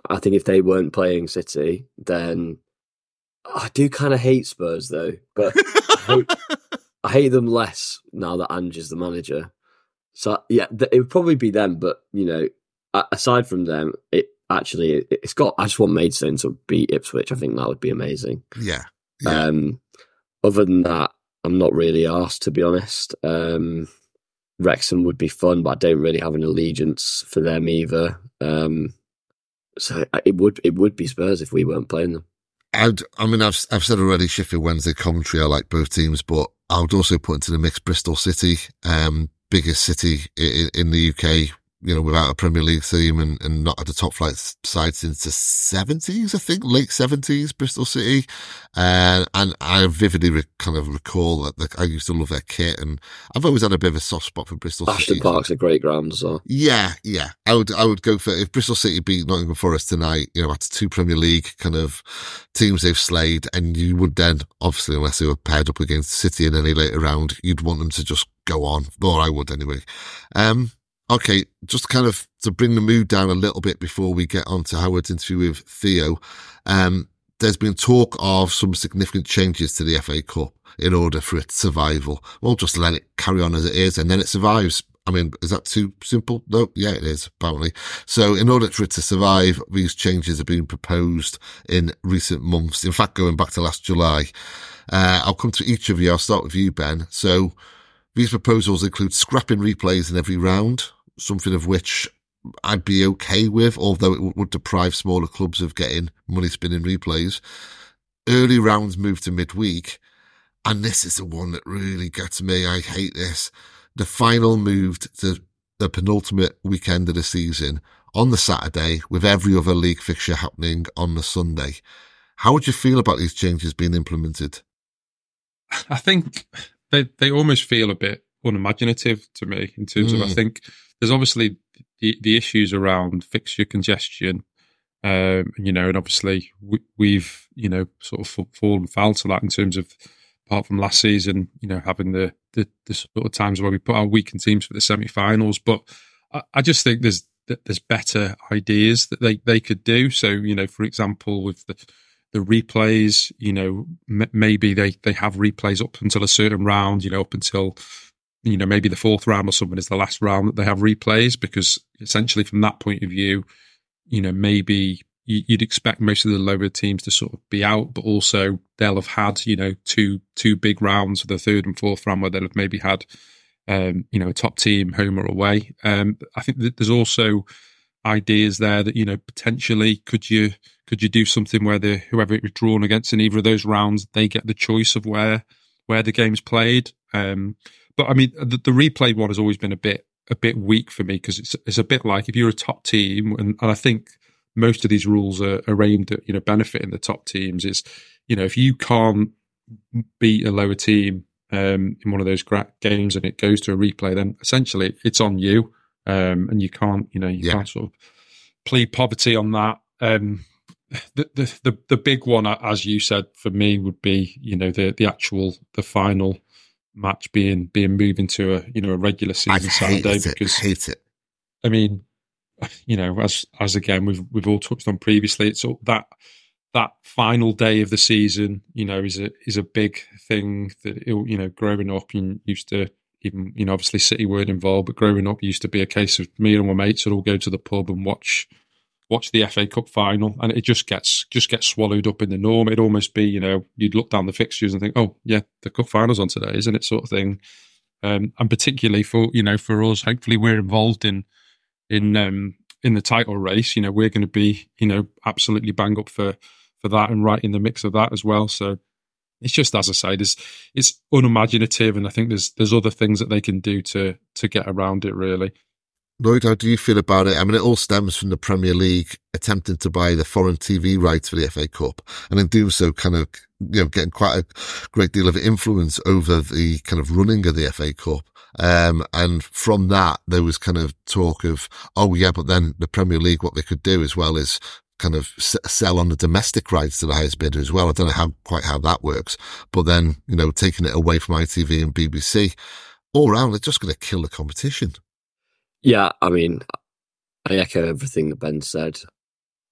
I think if they weren't playing City, then I do kind of hate Spurs though. But hate- I hate them less now that Ange is the manager. So yeah, it would probably be them. But you know, aside from them, it actually it, it's got. I just want Maidstone to beat Ipswich. I think that would be amazing. yeah. Yeah. Um, other than that, I'm not really asked to be honest. Um, Wrexham would be fun, but I don't really have an allegiance for them either. Um, so it would it would be Spurs if we weren't playing them. I'd, I mean, I've, I've said already Sheffield Wednesday Coventry. I like both teams, but I would also put into the mix Bristol City, um, biggest city in, in the UK, you know, without a Premier League team and, and not at the top flight side since the seventies, I think, late seventies, Bristol City. Uh, and I vividly re- kind of recall that like, I used to love their kit and I've always had a bit of a soft spot for Bristol Ashton City. Park's a great ground as well. Yeah, yeah. I would, I would go for if Bristol City beat Nottingham Forest tonight. You know, that's two Premier League kind of teams they've slayed, and you would then, obviously, unless they were paired up against City in any later round, you'd want them to just go on, or I would anyway. Um, okay, just kind of to bring the mood down a little bit before we get on to Howard's interview with Theo. Um, there's been talk of some significant changes to the FA Cup in order for its survival. We'll just let it carry on as it is, and then it survives. I mean, is that too simple? No, yeah, it is, apparently. So in order for it to survive, these changes have been proposed in recent months. In fact, going back to last July, uh, I'll come to each of you. I'll start with you, Ben. So these proposals include scrapping replays in every round, something of which I'd be okay with, although it would deprive smaller clubs of getting money spinning replays. Early rounds move to midweek. And this is the one that really gets me. I hate this. The final moved to the penultimate weekend of the season on the Saturday with every other league fixture happening on the Sunday. How would you feel about these changes being implemented? I think they they almost feel a bit unimaginative to me in terms of I Mm. think there's obviously the the issues around fixture congestion, um, you know, and obviously we, we've you know sort of fallen foul to that in terms of apart from last season, you know, having the the, the sort of times where we put our weakened teams for the semi-finals, but I, I just think there's there's better ideas that they they could do. So you know, for example, with the the replays, you know, m- maybe they, they have replays up until a certain round, you know, up until, you know, maybe the fourth round or something is the last round that they have replays because essentially from that point of view, you know, maybe you- you'd expect most of the lower teams to sort of be out, but also they'll have had, you know, two, two big rounds the third and fourth round where they'll have maybe had, um, you know, a top team home or away. Um, I think that there's also ideas there that, you know, potentially could you, could you do something where the whoever it was drawn against in either of those rounds they get the choice of where where the game's played um but i mean the, the replay one has always been a bit a bit weak for me because it's it's a bit like if you're a top team and, and i think most of these rules are, are aimed at you know benefiting the top teams is you know if you can't beat a lower team um in one of those gra- games and it goes to a replay then essentially it's on you um and you can't you know you Yeah. can't sort of plead poverty on that um the, the the the big one, as you said, for me would be you know the the actual the final match being being moved into a you know a regular I season hate Saturday because hate it. I mean you know as as again we've we've all touched on previously it's all that that final day of the season you know is a is a big thing that you know growing up you used to even you know obviously City weren't involved but growing up used to be a case of me and my mates would all go to the pub and watch watch the FA Cup final, and it just gets just gets swallowed up in the norm. It'd almost be, you know, you'd look down the fixtures and think, oh yeah, the cup final's on today, isn't it? Sort of thing. Um, and particularly for you know for us, hopefully we're involved in in um, in the title race. You know, we're going to be you know absolutely bang up for for that and right in the mix of that as well. So it's just as I say, there's it's unimaginative, and I think there's there's other things that they can do to to get around it really. Lloyd, how do you feel about it? I mean, it all stems from the Premier League attempting to buy the foreign TV rights for the FA Cup, and in doing so, kind of, you know, getting quite a great deal of influence over the kind of running of the FA Cup. Um, and from that, there was kind of talk of, oh yeah, but then the Premier League, what they could do as well is kind of sell on the domestic rights to the highest bidder as well. I don't know how quite how that works, but then you know taking it away from ITV and BBC, all around, it's just going to kill the competition. Yeah, I mean, I echo everything that Ben said.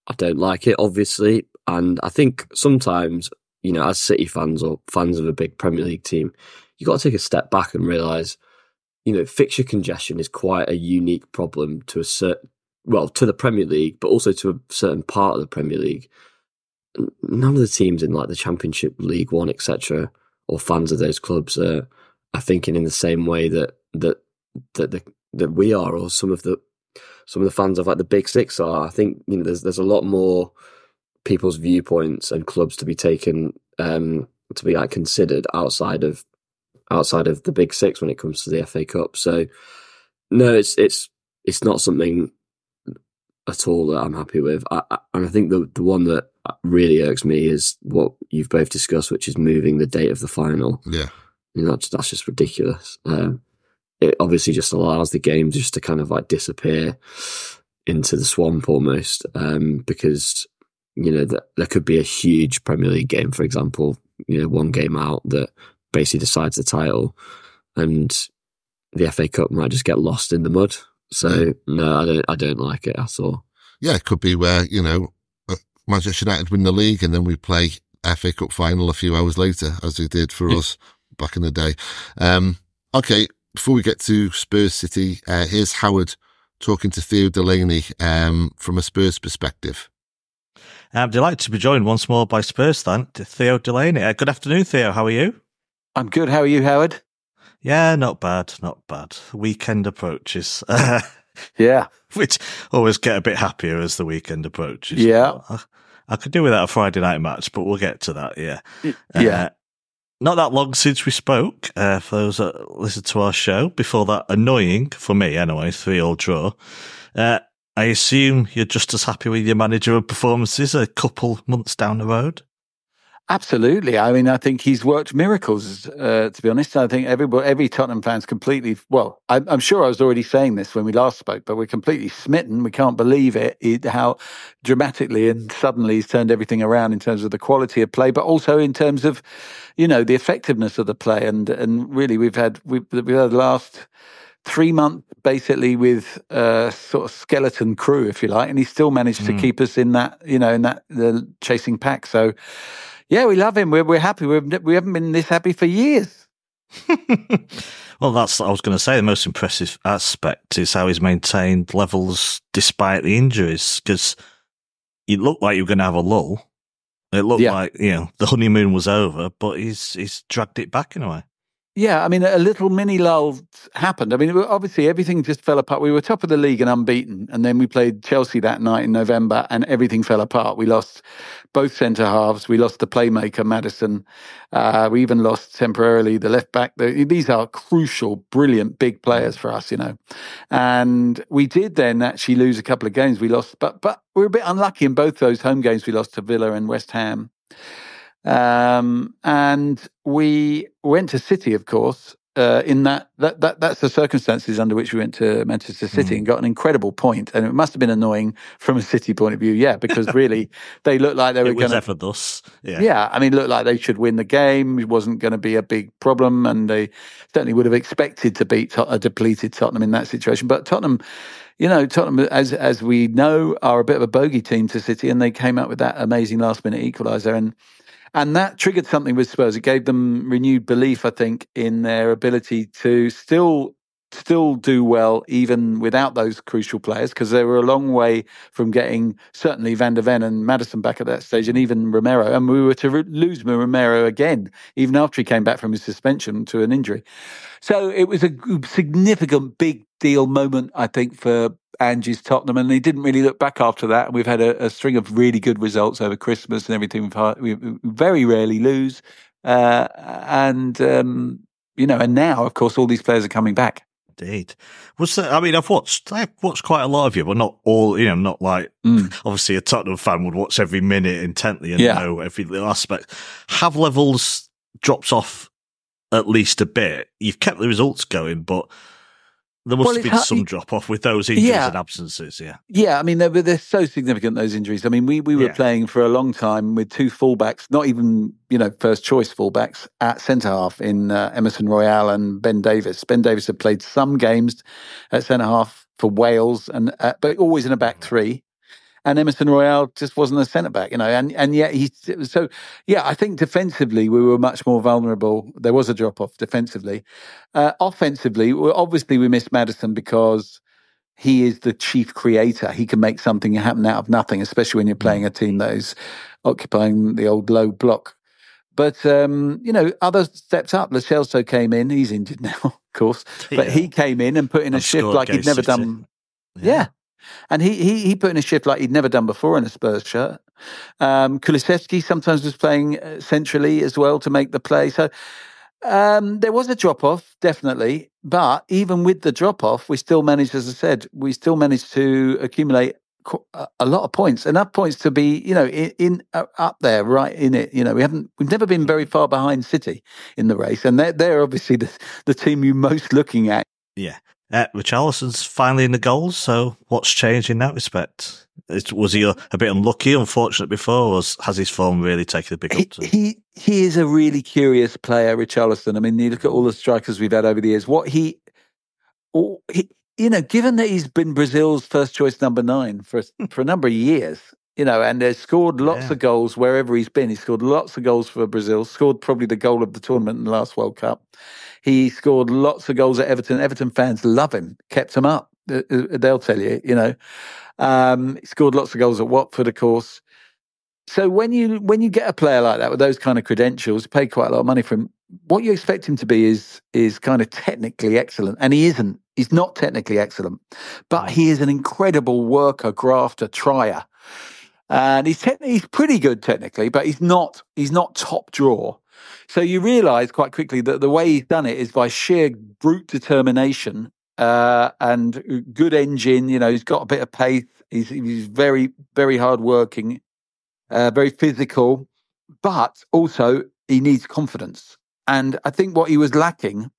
I don't like it, obviously, and I think sometimes, you know, as City fans or fans of a big Premier League team, you got to take a step back and realise, you know, fixture congestion is quite a unique problem to a certain, well, to the Premier League, but also to a certain part of the Premier League. None of the teams in like the Championship, League One, etc., or fans of those clubs are, are thinking in the same way that that that the that we are, or some of the some of the fans of like the big six are. I think you know there's there's a lot more people's viewpoints and clubs to be taken um, to be like considered outside of outside of the big six when it comes to the FA Cup. So no, it's it's it's not something at all that I'm happy with. I, I, and I think the the one that really irks me is what you've both discussed, which is moving the date of the final. Yeah, you know, that's that's just ridiculous. Um, it obviously just allows the game just to kind of like disappear into the swamp almost um, because you know that there could be a huge Premier League game, for example, you know, one game out that basically decides the title, and the FA Cup might just get lost in the mud. So no, I don't, I don't like it at all. Yeah, it could be where you know uh, Manchester United win the league and then we play FA Cup final a few hours later, as they did for us back in the day. Um, okay, before we get to Spurs City, uh, here's Howard talking to Theo Delaney um, from a Spurs perspective. I'm delighted to be joined once more by Spurs fan Theo Delaney. Uh, good afternoon, Theo. How are you? I'm good. How are you, Howard? Yeah, not bad, not bad. Weekend approaches. yeah. Which always get a bit happier as the weekend approaches. Yeah. I, I could do without a Friday night match, but we'll get to that, yeah. Yeah. Uh, not that long since we spoke, uh, for those that listen to our show, before that annoying, for me anyway, three all draw. Uh, I assume you're just as happy with your manager managerial performances a couple months down the road? Absolutely. I mean, I think he's worked miracles. Uh, to be honest, I think every every Tottenham fan's completely. Well, I'm, I'm, sure I was already saying this when we last spoke, but we're completely smitten. We can't believe it, it, how dramatically and suddenly he's turned everything around in terms of the quality of play, but also in terms of, you know, the effectiveness of the play. And and really, we've had we've, we've had the last three months basically with a sort of skeleton crew, if you like, and he still managed mm. to keep us in that, you know, in that the chasing pack. So. Yeah, we love him. We're we're happy. We've we haven't been this happy for years. well, that's I was going to say. The most impressive aspect is how he's maintained levels despite the injuries. Because it looked like you were going to have a lull. It looked yeah. like you know the honeymoon was over, but he's he's dragged it back in a way. Yeah, I mean, a little mini lull happened. I mean, obviously, everything just fell apart. We were top of the league and unbeaten, and then we played Chelsea that night in November, and everything fell apart. We lost both centre halves. We lost the playmaker Maddison. Uh, we even lost temporarily the left back. These are crucial, brilliant, big players for us, you know. And we did then actually lose a couple of games. We lost, but but we were a bit unlucky in both those home games. We lost to Villa and West Ham. Um, and we went to City, of course. Uh, in that, that that that's the circumstances under which we went to Manchester City mm. and got an incredible point. and it must have been annoying from a City point of view, yeah, because really they looked like they were going to. thus, yeah. Yeah, I mean, looked like they should win the game. It wasn't going to be a big problem, and they certainly would have expected to beat a depleted Tottenham in that situation. But Tottenham, you know, Tottenham, as as we know, are a bit of a bogey team to City, and they came out with that amazing last minute equaliser and and that triggered something with Spurs. It gave them renewed belief, I think, in their ability to still still do well even without those crucial players because they were a long way from getting certainly Van der Ven and Maddison back at that stage and even Romero and we were to re- lose Romero again even after he came back from his suspension to an injury so it was a significant big deal moment I think for Ange's Tottenham, and he didn't really look back after that. And we've had a, a string of really good results over Christmas and everything. We've had, we very rarely lose, uh, and um, you know, and now of course all these players are coming back. Indeed. Was there, I mean, I've watched, I've watched quite a lot of you, but not all, you know, not like, Mm. obviously a Tottenham fan would watch every minute intently and Yeah. know every little aspect. Have levels dropped off at least a bit? You've kept the results going, but there must Well, have been some drop off with those injuries Yeah. and absences. Yeah. Yeah, I mean they're they're so significant those injuries. I mean we we were Yeah. playing for a long time with two fullbacks, not even you know first choice fullbacks at centre half in uh, Emerson Royal and Ben Davies. Ben Davies had played some games at centre half for Wales, and uh, but always in a back three. And Emerson Royal just wasn't a centre back, you know, and and yet he so yeah. I think defensively we were much more vulnerable. There was a drop off defensively. Uh, offensively, obviously we missed Maddison because he is the chief creator. He can make something happen out of nothing, especially when you're playing a team that is occupying the old low block. But um, you know, others stepped up. Lo Celso came in. He's injured now, of course, but Yeah. he came in and put in a And shift like he'd never City. done. Yeah. And he, he he put in a shift like he'd never done before in a Spurs shirt. Um, sometimes was playing uh, centrally as well to make the play. So um, there was a drop off, definitely. But even with the drop off, we still managed, as I said, we still managed to accumulate a a lot of points, enough points to be, you know, in, in uh, up there, right in it. You know, we haven't, we've never been very far behind City in the race, and they're, they're obviously the, the team you're most looking at. Yeah. Uh, Richarlison's finally in the goals, so what's changed in that respect? Is, was he a, a bit unlucky, unfortunate before, or has, his form really taken a big He, he he is a really curious player, Richarlison. I mean, you look at all the strikers we've had over the years. What he, he you know, given that he's been Brazil's first choice number nine for for a number of years, you know, and has scored lots Yeah. of goals wherever he's been. He's scored lots of goals for Brazil. Scored probably the goal of the tournament in the last World Cup. He scored lots of goals at Everton. Everton fans love him. Kept him up. Uh, uh, They'll tell you, you know. Um, he scored lots of goals at Watford, of course. So when you when you get a player like that with those kind of credentials, you pay quite a lot of money for him. What you expect him to be is is kind of technically excellent, and he isn't. He's not technically excellent, but he is an incredible worker, grafter, trier, and he's te- he's pretty good technically, but he's not he's not top draw. So you realise quite quickly that the way he's done it is by sheer brute determination uh, and good engine. You know, he's got a bit of pace. He's he's very very hardworking, uh, very physical, but also he needs confidence. And I think what he was lacking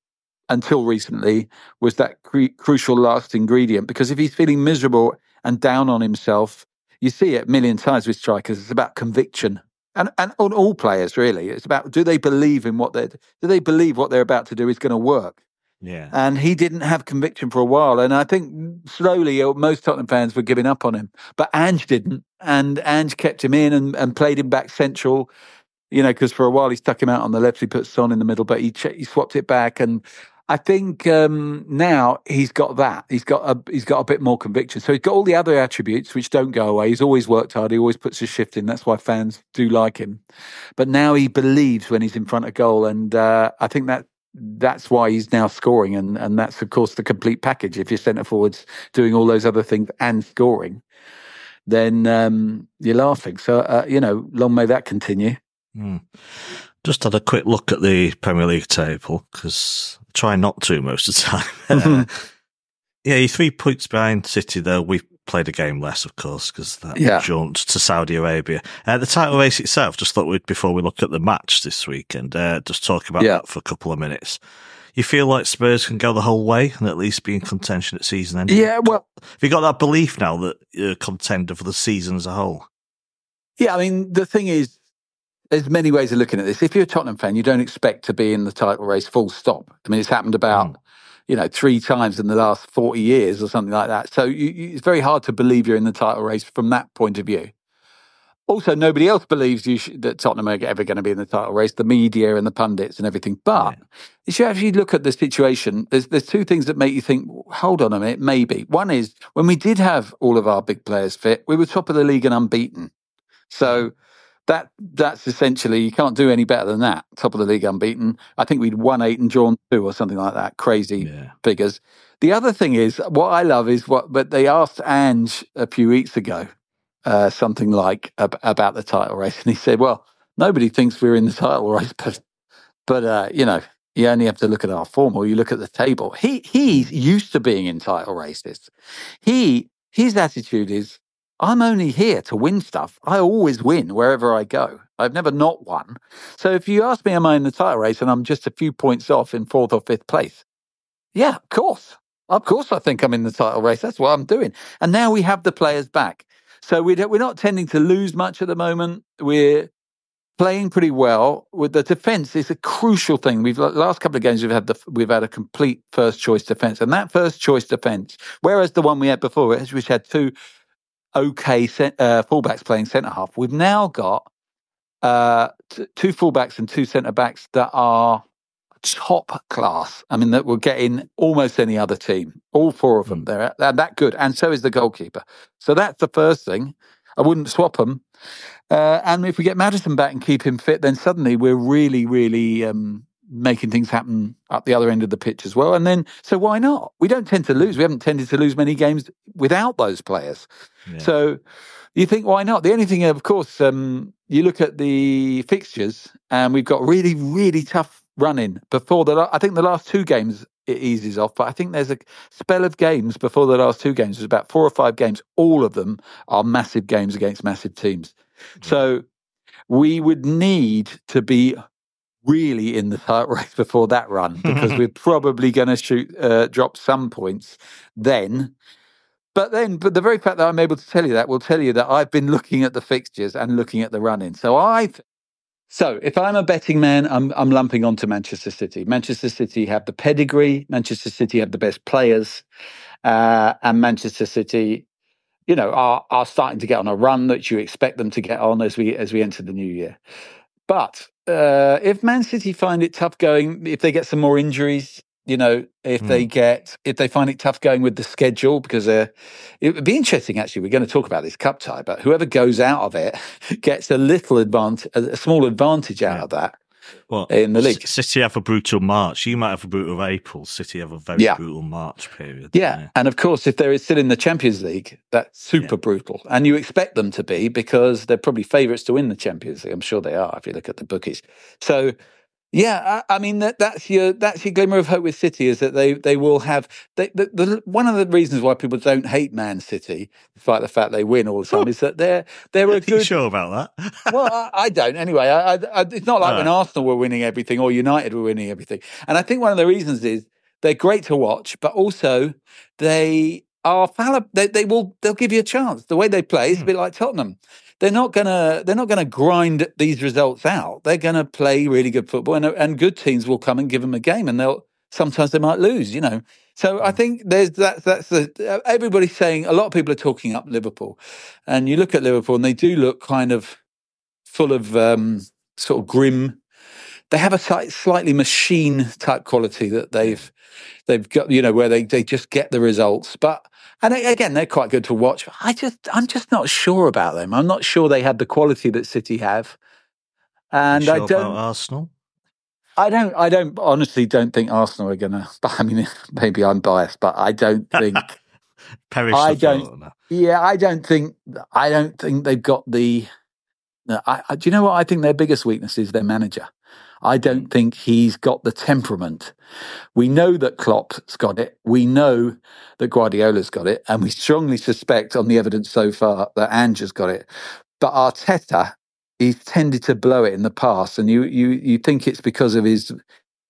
until recently was that crucial last ingredient. Because if he's feeling miserable and down on himself, you see it a million times with strikers. It's about conviction. And, and on all players, really, it's about do they believe in what they do they believe what they're about to do is going to work? Yeah. and he didn't have conviction for a while. And I think slowly uh, most Tottenham fans were giving up on him, but Ange didn't, and Ange kept him in and, and played him back central. You know, because for a while he stuck him out on the left, he put Son in the middle, but he ch- he swapped it back, and I think um, now he's got that. He's got a he's got a bit more conviction. So he's got all the other attributes which don't go away. He's always worked hard. He always puts his shift in. That's why fans do like him. But now he believes when he's in front of goal, and uh, I think that that's why he's now scoring, and and that's of course the complete package. If your centre forwards doing all those other things and scoring, then um, you're laughing. So uh, you know, long may that continue. Hmm. Just had a quick look at the Premier League table because try not to most of the time. yeah, you're three points behind City, though. We've played a game less, of course, because that Yeah. jaunt to Saudi Arabia. Uh, the title race itself, just thought we'd, before we look at the match this weekend, uh, just talk about Yeah. that for a couple of minutes. You feel like Spurs can go the whole way and at least be in contention at season end? Yeah, well, Have you got that belief now that you're a contender for the season as a whole? Yeah, I mean, the thing is, there's many ways of looking at this. If you're a Tottenham fan, you don't expect to be in the title race full stop. I mean, it's happened about, mm. you know, three times in the last 40 years or something like that. So you, you, it's very hard to believe you're in the title race from that point of view. Also, nobody else believes you sh- that Tottenham are ever going to be in the title race, the media and the pundits and everything. But if you actually look at the situation, there's, there's two things that make you think, hold on a minute, maybe. One is when we did have all of our big players fit, we were top of the league and unbeaten. So mm. That that's essentially you can't do any better than that. Top of the league unbeaten. I think we'd won eight and drawn two or something like that. Crazy Yeah. figures. The other thing is what I love is what but they asked Ange a few weeks ago uh, something like ab- about the title race, and he said, "Well, nobody thinks we're in the title race, but but uh, you know." You only have to look at our form, or you look at the table. He he's used to being in title races. He his attitude is, I'm only here to win stuff. I always win wherever I go. I've never not won. So if you ask me, am I in the title race and I'm just a few points off in fourth or fifth place? Yeah, of course. Of course, I think I'm in the title race. That's what I'm doing. And now we have the players back. So we we're not tending to lose much at the moment. We're playing pretty well. With the defense is a crucial thing. We've last couple of games we've had the we've had a complete first choice defense, and that first choice defense, whereas the one we had before, which had two okay uh, fullbacks playing centre half, we've now got uh, t- two fullbacks and two centre backs that are top class. I mean, that will get in almost any other team. All four of them, mm. they're, they're that good, and so is the goalkeeper. So that's the first thing. I wouldn't swap them. Uh, and if we get Maddison back and keep him fit, then suddenly we're really, really um, making things happen up the other end of the pitch as well. And then, so why not? We don't tend to lose. We haven't tended to lose many games without those players. Yeah. So you think, why not? The only thing, of course, um, you look at the fixtures, and we've got really, really tough running before the. I think the last two games it eases off, but I think there's a spell of games before the last two games. There's about four or five games. All of them are massive games against massive teams. So we would need to be really in the title race before that run because we're probably going to shoot uh, drop some points then. But then, but the very fact that I'm able to tell you that will tell you that I've been looking at the fixtures and looking at the running. So I so if I'm a betting man, I'm I'm lumping onto Manchester City. Manchester City have the pedigree. Manchester City have the best players, uh, and Manchester City, you know, are are starting to get on a run that you expect them to get on as we as we enter the new year. But uh, if Man City find it tough going, if they get some more injuries, you know, if mm. they hmm. get if they find it tough going with the schedule, because uh, it would be interesting. Actually, we're going to talk about this cup tie, but whoever goes out of it gets a little advantage, a small advantage out yeah. of that. Well, in the league, City have a brutal March. You might have a brutal April. City have a very yeah. brutal March period. Yeah. yeah. and of course, if they're still in the Champions League, that's super brutal, and you expect them to be because they're probably favourites to win the Champions League. I'm sure they are if you look at the bookies. So yeah, I, I, mean that, that's your that's your glimmer of hope with City is that they they will have they, the, the, one of the reasons why people don't hate Man City, despite the fact they win all the time, is that they're they're a good. Are you sure about that? well, I, I, don't. Anyway, I, it's not like when Arsenal were winning everything or United were winning everything, and I think one of the reasons is they're great to watch, but also they are fallible. They, they will they'll give you a chance. The way they play is a hmm. bit like Tottenham they're not gonna they're not gonna grind these results out. They're gonna play really good football, and and good teams will come and give them a game, and they'll sometimes they might lose. You know, so I mm. think there's that. That's the everybody's saying. A lot of people are talking up Liverpool, and you look at Liverpool, and they do look kind of full of um, sort of grim. They have a slightly machine type quality that they've they've got. You know, where they they just get the results, but and again, they're quite good to watch. I just, I'm just not sure about them. I'm not sure they have the quality that City have. And sure I don't. Arsenal. I don't. I don't. Honestly, don't think Arsenal are going to. I mean, maybe I'm biased, but I don't think. Perish. I don't. Yeah, I don't think. I don't think they've got the. I, I, do you know what I think their biggest weakness is? Their manager. I don't think he's got the temperament. We know that Klopp's got it. We know that Guardiola's got it. And we strongly suspect on the evidence so far that Ange's got it. But Arteta, he's tended to blow it in the past. And you, you, you think it's because of his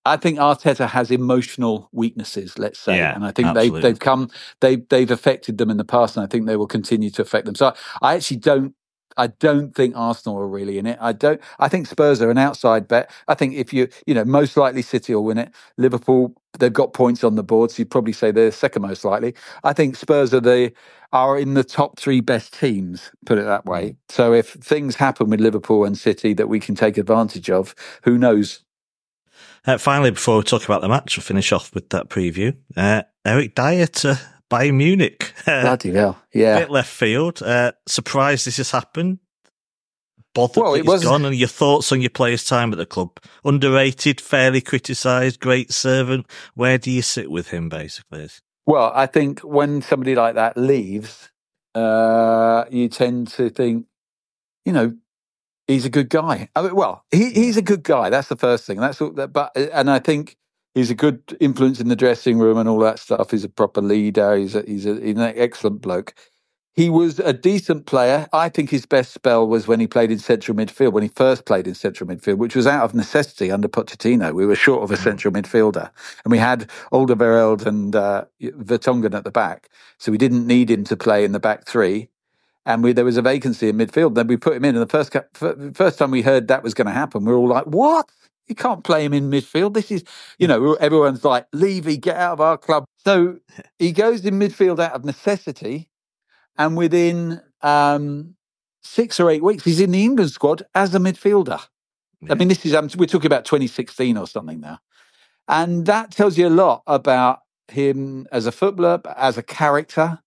I think Arteta has emotional weaknesses, let's say, yeah, and I think they, they've come, they, they've affected them in the past, and I think they will continue to affect them. So I, I actually don't I don't think Arsenal are really in it. I don't. I think Spurs are an outside bet. I think if you, you know, most likely City will win it. Liverpool, they've got points on the board, so you'd probably say they're second most likely. I think Spurs are the are in the top three best teams. Put it that way. Mm. So if things happen with Liverpool and City that we can take advantage of, who knows? Uh, finally, before we talk about the match, we'll finish off with that preview. Uh, Eric Dier to Bayern Munich. Bloody hell. Yeah. Bit left field. Uh, surprised this has happened. Bothered well, it was gone. And your thoughts on your player's time at the club? Underrated, fairly criticised, great servant. Where do you sit with him, basically? Well, I think when somebody like that leaves, uh, you tend to think, you know, he's a good guy. I mean, well, he, he's a good guy. That's the first thing. That's all, that, but and I think he's a good influence in the dressing room and all that stuff. He's a proper leader. He's a, he's, a, he's an excellent bloke. He was a decent player. I think his best spell was when he played in central midfield, when he first played in central midfield, which was out of necessity under Pochettino. We were short of a central midfielder, and we had Alderweireld and uh, Vertonghen at the back, so we didn't need him to play in the back three. And we, there was a vacancy in midfield. Then we put him in, and the first first time we heard that was going to happen, we were all like, "What? You can't play him in midfield. This is, you know, everyone's like, Levy, get out of our club. So he goes in midfield out of necessity. And within um, six or eight weeks, he's in the England squad as a midfielder. Yeah. I mean, this is, um, we're talking about 2016 or something now. And that tells you a lot about him as a footballer, as a character.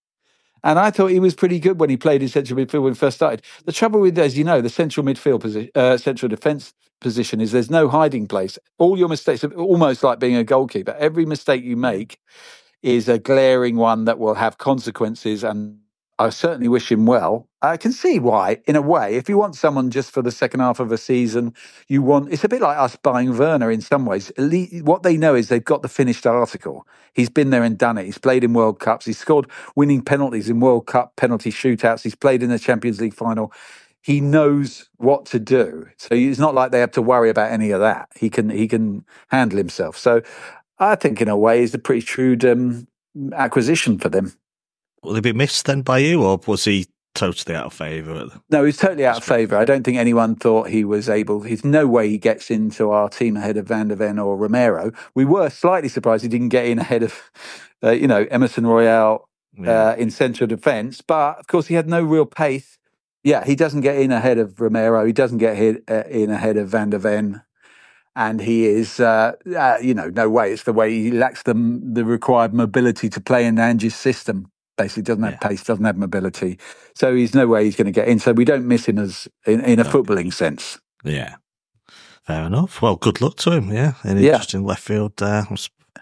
And I thought he was pretty good when he played in central midfield when he first started. The trouble with, as you know, the central midfield position, uh, central defence position is there's no hiding place. All your mistakes are almost like being a goalkeeper. Every mistake you make is a glaring one that will have consequences and I certainly wish him well. I can see why, in a way. If you want someone just for the second half of a season, you want it's a bit like us buying Werner in some ways. What they know is they've got the finished article. He's been there and done it. He's played in World Cups. He's scored winning penalties in World Cup penalty shootouts. He's played in the Champions League final. He knows what to do. So it's not like they have to worry about any of that. He can he can handle himself. So I think in a way he's a pretty shrewd um, acquisition for them. Will he be missed then by you, or was he totally out of favour? No, he's totally out of favour. I don't think anyone thought he was able. There's no way he gets into our team ahead of Van der Ven or Romero. We were slightly surprised he didn't get in ahead of, uh, you know, Emerson Royal yeah. uh, in central defence. But of course, he had no real pace. Yeah, he doesn't get in ahead of Romero. He doesn't get hit, uh, in ahead of Van der Ven and he is, uh, uh, you know, no way. It's the way he lacks the the required mobility to play in Ange's system basically doesn't have yeah. pace, doesn't have mobility. So he's no way he's going to get in. So we don't miss him as in, in a footballing sense. Yeah. Fair enough. Well, good luck to him. Yeah. An yeah. interesting left field. Uh,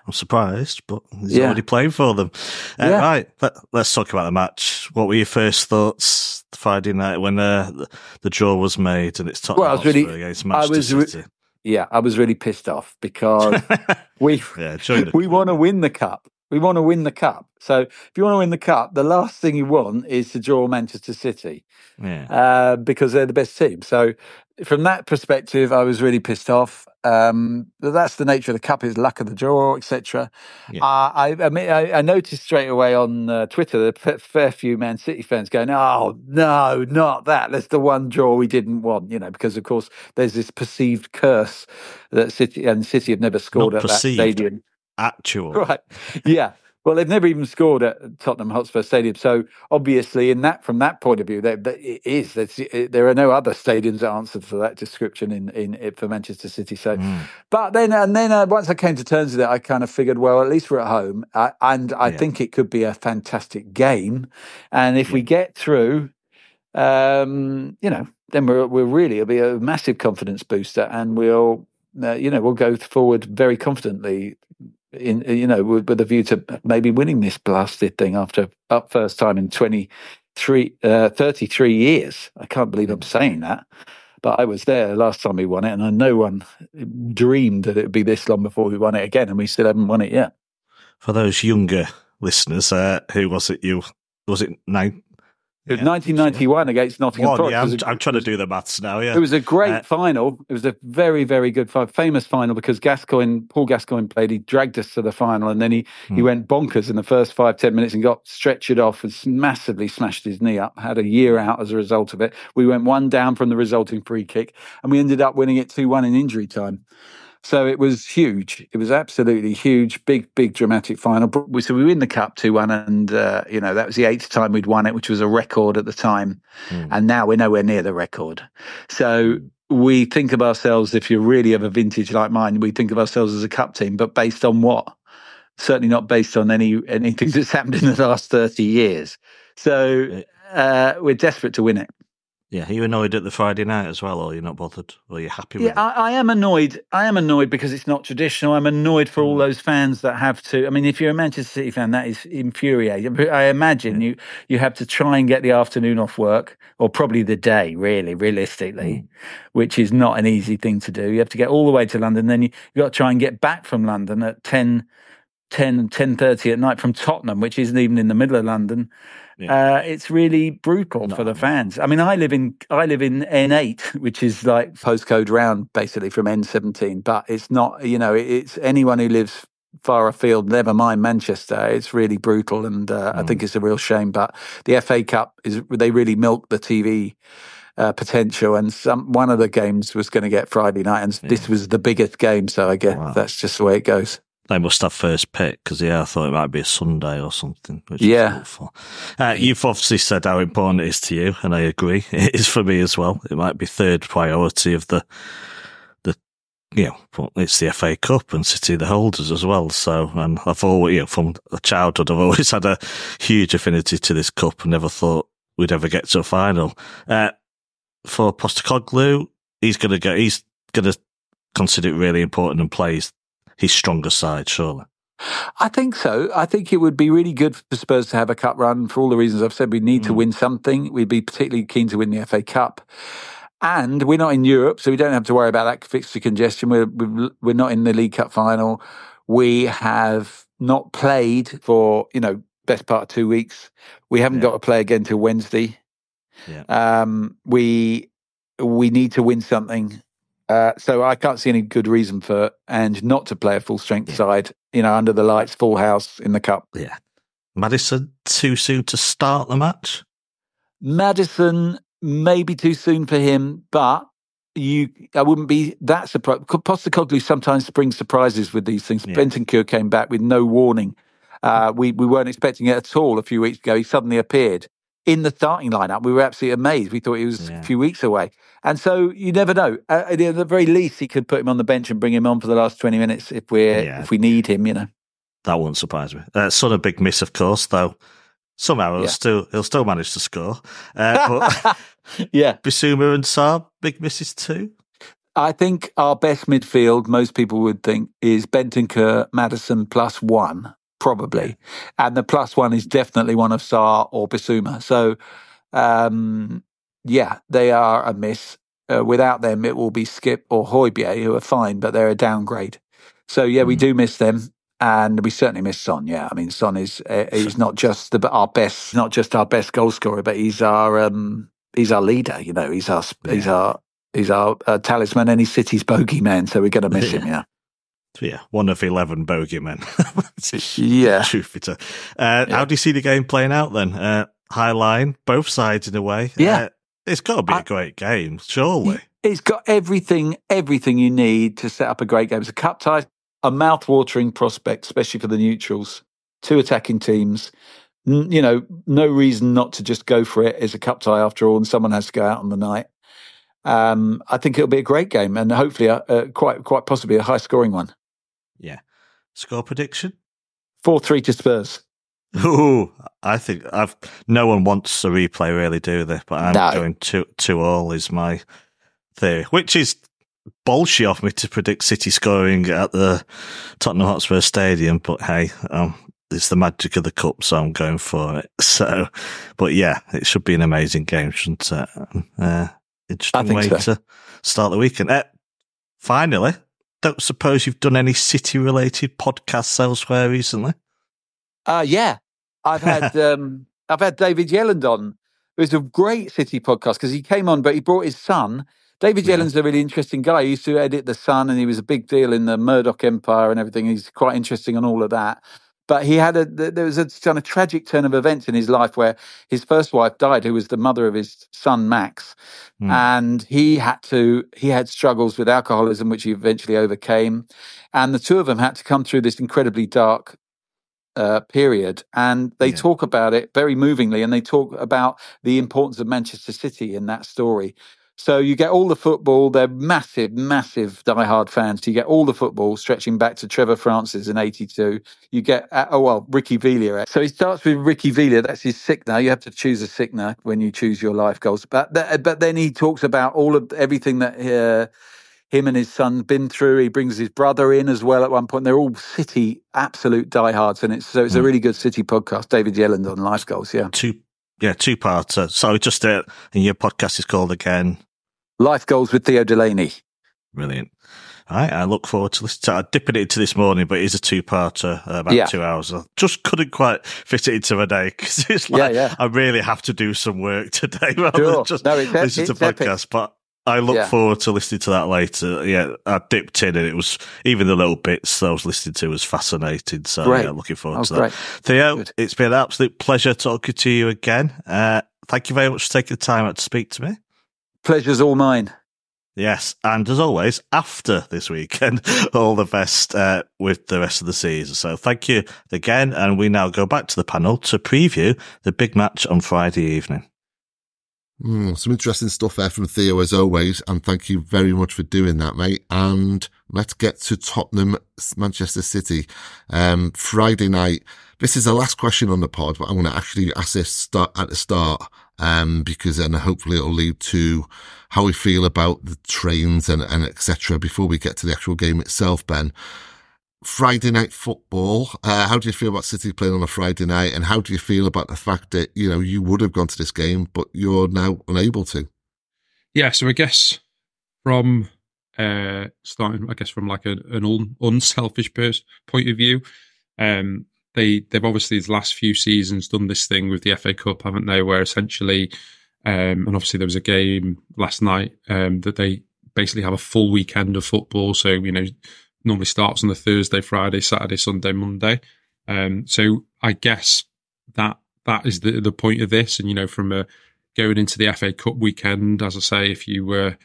I'm, surprised, but he's yeah. already playing for them. Uh, yeah. Right. Let, us talk about the match. What were your first thoughts Friday night when uh, the, the, draw was made and it's Tottenham well, I was really, against Manchester I was re- City? Yeah, I was really pissed off because we yeah, we want to win the cup. We want to win the cup. So if you want to win the cup, the last thing you want is to draw Manchester City, yeah. uh, because they're the best team. So from that perspective, I was really pissed off. Um, that's the nature of the cup; is luck of the draw, etc. Yeah. Uh, I, I, mean, I, I, noticed straight away on uh, Twitter the fair few Man City fans going, "Oh no, not that! That's the one draw we didn't want." You know, because of course there's this perceived curse that City and City have never scored not at perceived. that stadium actual. Right. Yeah. Well, they've never even scored at Tottenham Hotspur Stadium, so obviously, in that from that point of view, there it is. there are no other stadiums that answer to that description in in for Manchester City. So, mm. but then and then uh, once I came to terms with it, I kind of figured, well, at least we're at home, uh, and I yeah. think it could be a fantastic game. And if yeah. we get through, um, you know, then we're we're really it'll be a massive confidence booster, and we'll uh, you know we'll go forward very confidently in you know with, with a view to maybe winning this blasted thing after up first time in 23 uh, 33 years. I can't believe i'm saying that. But i was there last time we won it and no one dreamed that it would be this long before we won it again and we still haven't won it yet. For those younger listeners uh, who was it you was it nine it was yeah. 1991 against Nottingham One, Forest. Yeah, I'm, a, I'm, trying to do the maths now. Yeah, it was a great uh, final. It was a very, very good, famous final because Gascoigne, Paul Gascoigne played. He dragged us to the final, and then he hmm. he went bonkers in the first five ten minutes and got stretchered off and massively smashed his knee up. Had a year out as a result of it. We went one down from the resulting free kick, and we ended up winning it two one in injury time. So it was huge. It was absolutely huge, big, big, dramatic final. So we win the cup two one, and uh, you know that was the eighth time we'd won it, which was a record at the time. Mm. And now we're nowhere near the record. So we think of ourselves, if you're really of a vintage like mine, we think of ourselves as a cup team, but based on what? Certainly not based on any anything that's happened in the last thirty years. So uh, we're desperate to win it. Yeah, are you annoyed at the Friday night as well, or you're not bothered, or you're happy with Yeah, it? I, I am annoyed. I am annoyed because it's not traditional. I'm annoyed for all those fans that have to. I mean, if you're a Manchester City fan, that is infuriating. I imagine you you have to try and get the afternoon off work, or probably the day, really, realistically, Mm. which is not an easy thing to do. You have to get all the way to London, then you you got to try and get back from London at 10, 10 10.30 at night from Tottenham, which isn't even in the middle of London. Yeah. Uh, it's really brutal No, for the fans. I mean, I live in I live in N8, which is like postcode round basically from N17, but it's not. You know, it's anyone who lives far afield. Never mind Manchester. It's really brutal, and uh, I Mm. think it's a real shame. But the FA Cup is they really milk the TV. Uh, potential and some one of the games was going to get Friday night, and this was the biggest game. So I guess Wow. that's just the way it goes. They must have first pick because yeah, I thought it might be a Sunday or something. Which Yeah. Uh, you've obviously said how important it is to you, and I agree. It is for me as well. It might be third priority of the the you know, well, it's the FA Cup and City the holders as well. So, and I've always, you know, from childhood, I've always had a huge affinity to this cup and never thought we'd ever get to a final. Uh, for Postecoglou, he's going to go, he's going to consider it really important and play his, stronger side, surely. I think so. I think it would be really good for Spurs to have a cup run for all the reasons I've said. We need to Mm. win something. We'd be particularly keen to win the FA Cup. And we're not in Europe, so we don't have to worry about that fixture congestion. We're, we're, we're not in the League Cup final. We have not played for, you know, best part of two weeks. We haven't Yeah. got to play again till Wednesday. Yeah. Um, we, we need to win something. Uh, so I can't see any good reason for Ange not to play a full strength Yeah. side, you know, under the lights, full house in the cup. Yeah. Maddison, too soon to start the match? Maddison, maybe too soon for him, but you, I wouldn't be that surprised. Postecoglou sometimes brings surprises with these things. Yeah. Bentancur came back with no warning. Uh, we we weren't expecting it at all a few weeks ago. He suddenly appeared in the starting lineup. We were absolutely amazed. We thought he was Yeah. a few weeks away, and so you never know. At the very least, he could put him on the bench and bring him on for the last twenty minutes if we're Yeah. if we need him. You know. That wouldn't surprise me. Uh, Son a big miss, of course, though. Somehow he'll Yeah. still he'll still manage to score. Uh, but yeah. Bissouma and Sarr, big misses too. I think our best midfield, most people would think, is Bentancur, Maddison plus one, probably. And the plus one is definitely one of Sarr or Bissouma. So, um, yeah, they are a miss. Uh, without them, it will be Skipp or Højbjerg, who are fine, but they're a downgrade. So, yeah, we Mm. do miss them. And we certainly miss Son. Yeah, I mean, Son is uh, he's not just the, our best, not just our best goal scorer, but he's our um, he's our leader. You know, he's our he's our he's our uh, talisman and he's City's bogeyman. So we're going to miss him. Yeah, yeah, one of eleven bogeymen. yeah. Told. Uh, Yeah. How do you see the game playing out then? Uh, high line, both sides in a way. Yeah. Uh, it's got to be a I- great game, surely. It's got everything, everything you need to set up a great game. It's a cup tie, a mouth-watering prospect, especially for the neutrals. Two attacking teams. N- You know, no reason not to just go for it. It's a cup tie after all, and someone has to go out on the night. Um, I think it'll be a great game, and hopefully, a, a quite quite possibly a high-scoring one. Yeah. Score prediction? Four-three to Spurs. Ooh, I think I've no one wants a replay, really, do they? But I'm No. going two two all is my theory, which is bullshit of me to predict City scoring at the Tottenham Hotspur Stadium. But hey, um, it's the magic of the cup, so I'm going for it. So, but yeah, it should be an amazing game, shouldn't it? Uh, interesting way so. to start the weekend. Uh, finally, don't suppose you've done any City related podcasts elsewhere recently? Uh, yeah, I've had um, I've had David Yelland on. It was a great City podcast because he came on, but he brought his son. David Yeah. Yelland's a really interesting guy. He used to edit The Sun, and he was a big deal in the Murdoch Empire and everything. He's quite interesting on all of that. But he had a there was a kind of tragic turn of events in his life where his first wife died, who was the mother of his son Max, Hmm. and he had to he had struggles with alcoholism, which he eventually overcame, and the two of them had to come through this incredibly dark uh, period, and they Yeah. talk about it very movingly, and they talk about the importance of Manchester City in that story. So you get all the football. They're massive, massive die-hard fans. You get all the football stretching back to Trevor Francis in '82. You get uh, oh well, Ricky Villa. So he starts with Ricky Villa. That's his Sickner. You have to choose a Sickner when you choose your life goals. But but then he talks about all of everything that uh, him and his son been through. He brings his brother in as well at one point. They're all City absolute diehards, and it's so it's a really good City podcast. David Yelland on life goals. Yeah, two yeah two parts. Uh, so just uh, and your podcast is called again Life Goals with Theo Delaney. Brilliant. All right, I look forward to listening to I dipping it into this morning, but it is a two parter, uh, about yeah. two hours. I just couldn't quite fit it into a day because it's like yeah, yeah. I really have to do some work today rather sure. than just no, it's, listen it's to podcasts. But I look yeah. forward to listening to that later. Yeah, I dipped in and it was even the little bits I was listening to was fascinating. So great. yeah, looking forward oh, to that. Great. Theo, Good. it's been an absolute pleasure talking to you again. Uh, thank you very much for taking the time out to speak to me. Pleasure's all mine. Yes, and as always, after this weekend, all the best uh, with the rest of the season. So thank you again, and we now go back to the panel to preview the big match on Friday evening. Mm, some interesting stuff there from Theo as always, and thank you very much for doing that, mate. And let's get to Tottenham, Manchester City, um, Friday night. This is the last question on the pod, but I'm going to actually ask this start at the start, um, because then hopefully it'll lead to how we feel about the trains and, and etc. before we get to the actual game itself, Ben. Friday night football. Uh, how do you feel about City playing on a Friday night, and how do you feel about the fact that you know you would have gone to this game, but you're now unable to? Yeah, so I guess from uh, starting, I guess from like a, an un, unselfish pers- point of view, um, they they've obviously the last few seasons done this thing with the FA Cup, haven't they? Where essentially, um, and obviously there was a game last night um, that they basically have a full weekend of football. So you know normally starts on the Thursday, Friday, Saturday, Sunday, Monday. Um, so I guess that that is the the point of this. And you know, from a, going into the FA Cup weekend, as I say, if you were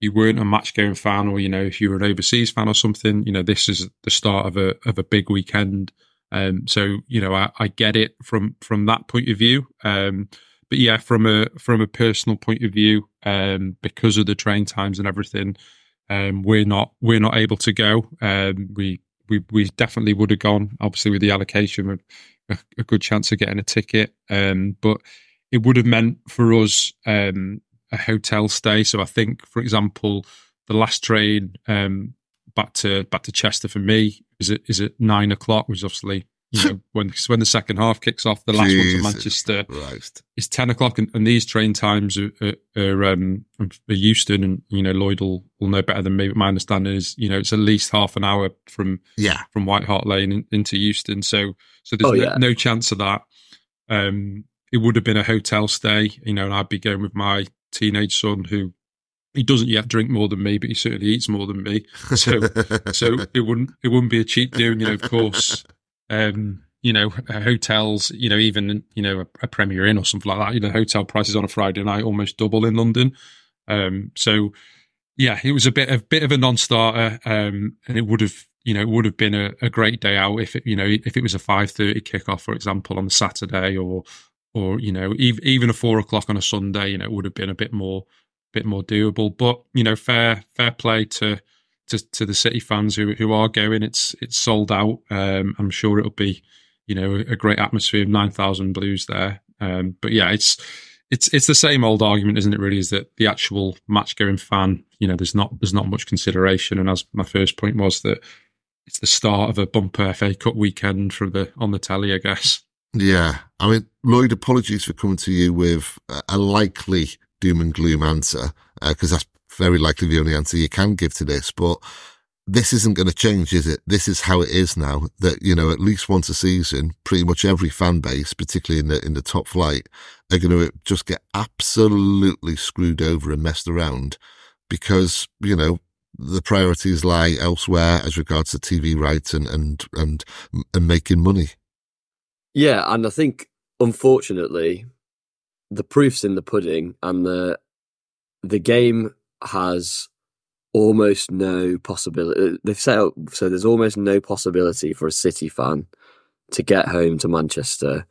you weren't a match going fan, or you know, if you were an overseas fan or something, you know, this is the start of a of a big weekend. Um, so you know, I, I get it from from that point of view. Um, but yeah, from a from a personal point of view, um, because of the train times and everything, um, we're not we're not able to go. Um, we we we definitely would have gone. Obviously, with the allocation, a, a good chance of getting a ticket. Um, but it would have meant for us um, a hotel stay. So I think, for example, the last train um, back to back to Chester for me is it is it nine o'clock, which is obviously you know, when when the second half kicks off, the last Jesus one to Manchester Christ. is ten o'clock, and, and these train times are, are, are, um, are Euston, and you know Lloyd will, will know better than me. But my understanding is, you know, it's at least half an hour from yeah from White Hart Lane in, into Euston, so so there's oh, no, no, chance of that. Um, it would have been a hotel stay, you know, and I'd be going with my teenage son who he doesn't yet drink more than me, but he certainly eats more than me. So, so it wouldn't it wouldn't be a cheap deal. You know, of course, um, you know, hotels, you know, even, you know, a, a, Premier Inn or something like that, you know, hotel prices on a Friday night almost double in London. Um, so yeah, it was a bit of bit of a non-starter. Um, and it would have, you know, it would have been a, a great day out if it, you know, if it was a 5.30 kickoff, for example, on the Saturday or, or, you know, even, even a four o'clock on a Sunday, you know, it would have been a bit more, bit more doable, but, you know, fair, fair play to, to, to the City fans who who are going. It's it's sold out. Um, I'm sure it'll be, you know, a great atmosphere. of Nine thousand Blues there. Um, but yeah, it's it's it's the same old argument, isn't it? Really, is that the actual match going fan, you know, there's not there's not much consideration. And as my first point was that it's the start of a bumper FA Cup weekend for the on the telly, I guess. Yeah, I mean, Lloyd, apologies for coming to you with a likely doom and gloom answer because uh, that's very likely the only answer you can give to this, but this isn't going to change, is it? This is how it is now that, you know, at least once a season, pretty much every fan base, particularly in the, in the top flight, are going to just get absolutely screwed over and messed around because, you know, the priorities lie elsewhere as regards to TV rights and, and, and, and making money. Yeah. And I think, unfortunately, the proof's in the pudding and the, the game has almost no possibility. Uh, they've set up so there's almost no possibility for a City fan to get home to Manchester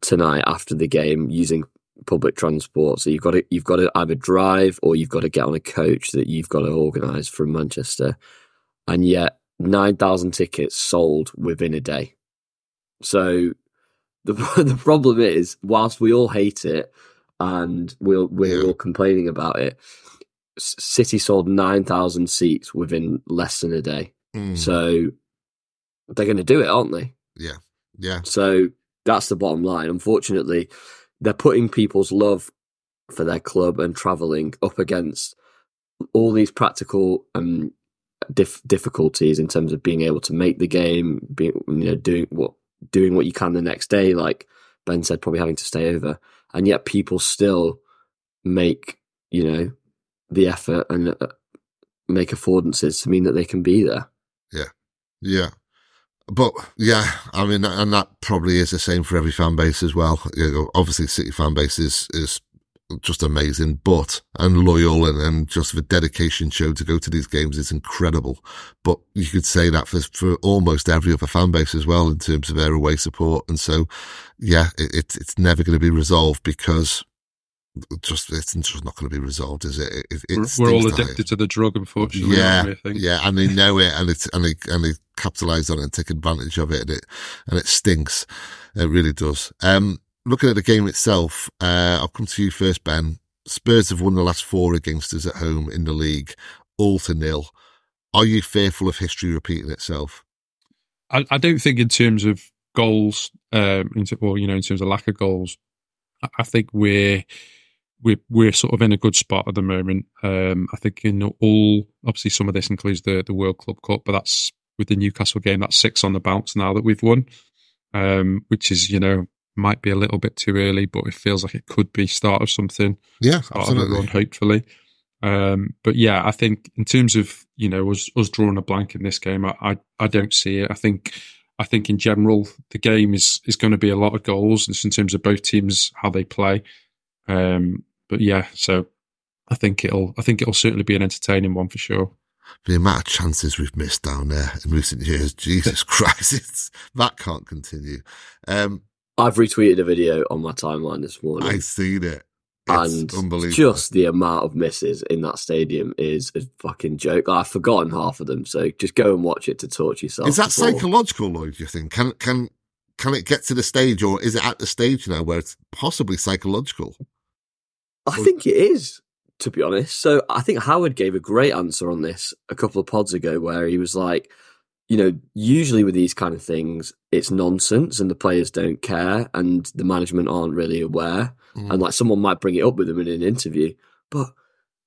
tonight after the game using public transport. So you've got to you've got to either drive or you've got to get on a coach that you've got to organise from Manchester, and yet nine thousand tickets sold within a day. So the the problem is, whilst we all hate it and we'll, we're all complaining about it, City sold nine thousand seats within less than a day. Mm, So they're going to do it, aren't they? yeah, Yeah. So that's the bottom line. Unfortunately, they're putting people's love for their club and travelling up against all these practical um, dif- difficulties in terms of being able to make the game, being you know doing what doing what you can the next day. Like Ben said, probably having to stay over, and yet people still make you know the effort and uh, make affordances to mean that they can be there. yeah. Yeah, but yeah, I mean, and that probably is the same for every fan base as well. You know, obviously, City fan base is is just amazing, but and loyal and, and just the dedication shown to go to these games is incredible. But you could say that for for almost every other fan base as well in terms of their away support. And so, yeah, it, it it's never going to be resolved because just it's just not going to be resolved, is it? it, it We're, we're all addicted to the drug, unfortunately. yeah, we, yeah, and they know it, and it's and they and they capitalise on it and take advantage of it, and it and it stinks. It really does. Um, looking at the game itself, uh, I'll come to you first, Ben. Spurs have won the last four against us at home in the league, all to nil. Are you fearful of history repeating itself? I, I don't think in terms of goals, um, in, or you know, in terms of lack of goals, I, I think we're we're we're sort of in a good spot at the moment. Um, I think in all, obviously, some of this includes the the World Club Cup, but that's with the Newcastle game. That's six on the bounce now that we've won, um, which is you know might be a little bit too early, but it feels like it could be start of something Yeah, of run, absolutely. hopefully. Um, but yeah, I think in terms of you know us us drawing a blank in this game, I, I I don't see it. I think I think in general the game is is going to be a lot of goals just in terms of both teams how they play. Um, but yeah, so I think it'll I think it'll certainly be an entertaining one for sure. The amount of chances we've missed down there in recent years, Jesus Christ, that can't continue. Um, I've retweeted a video on my timeline this morning. I've seen it. It's and unbelievable. just the amount of misses in that stadium is a fucking joke. I've forgotten half of them, so just go and watch it to torture yourself. Is that before- psychological, Lloyd? Do you think can can can it get to the stage, or is it at the stage now where it's possibly psychological? I think it is, to be honest. So I think Howard gave a great answer on this a couple of pods ago, where he was like, you know, usually with these kind of things, it's nonsense and the players don't care and the management aren't really aware. Mm. And like someone might bring it up with them in an interview. But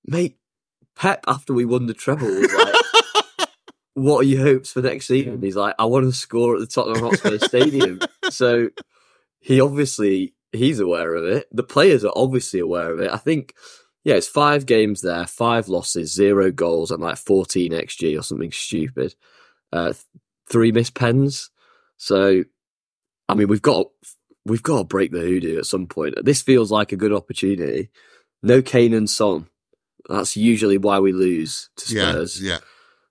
mate, Pep after we won the treble was like, What are your hopes for next season? He's like, I want to score at the Tottenham Hotspur Stadium. So he obviously he's aware of it. The players are obviously aware of it. I think yeah, it's five games there, five losses, zero goals, and like 14 XG or something stupid. Uh, three missed pens. So, I mean, we've got we've got to break the hoodoo at some point. This feels like a good opportunity. No Kane and Son. That's usually why we lose to Yeah, Spurs. yeah.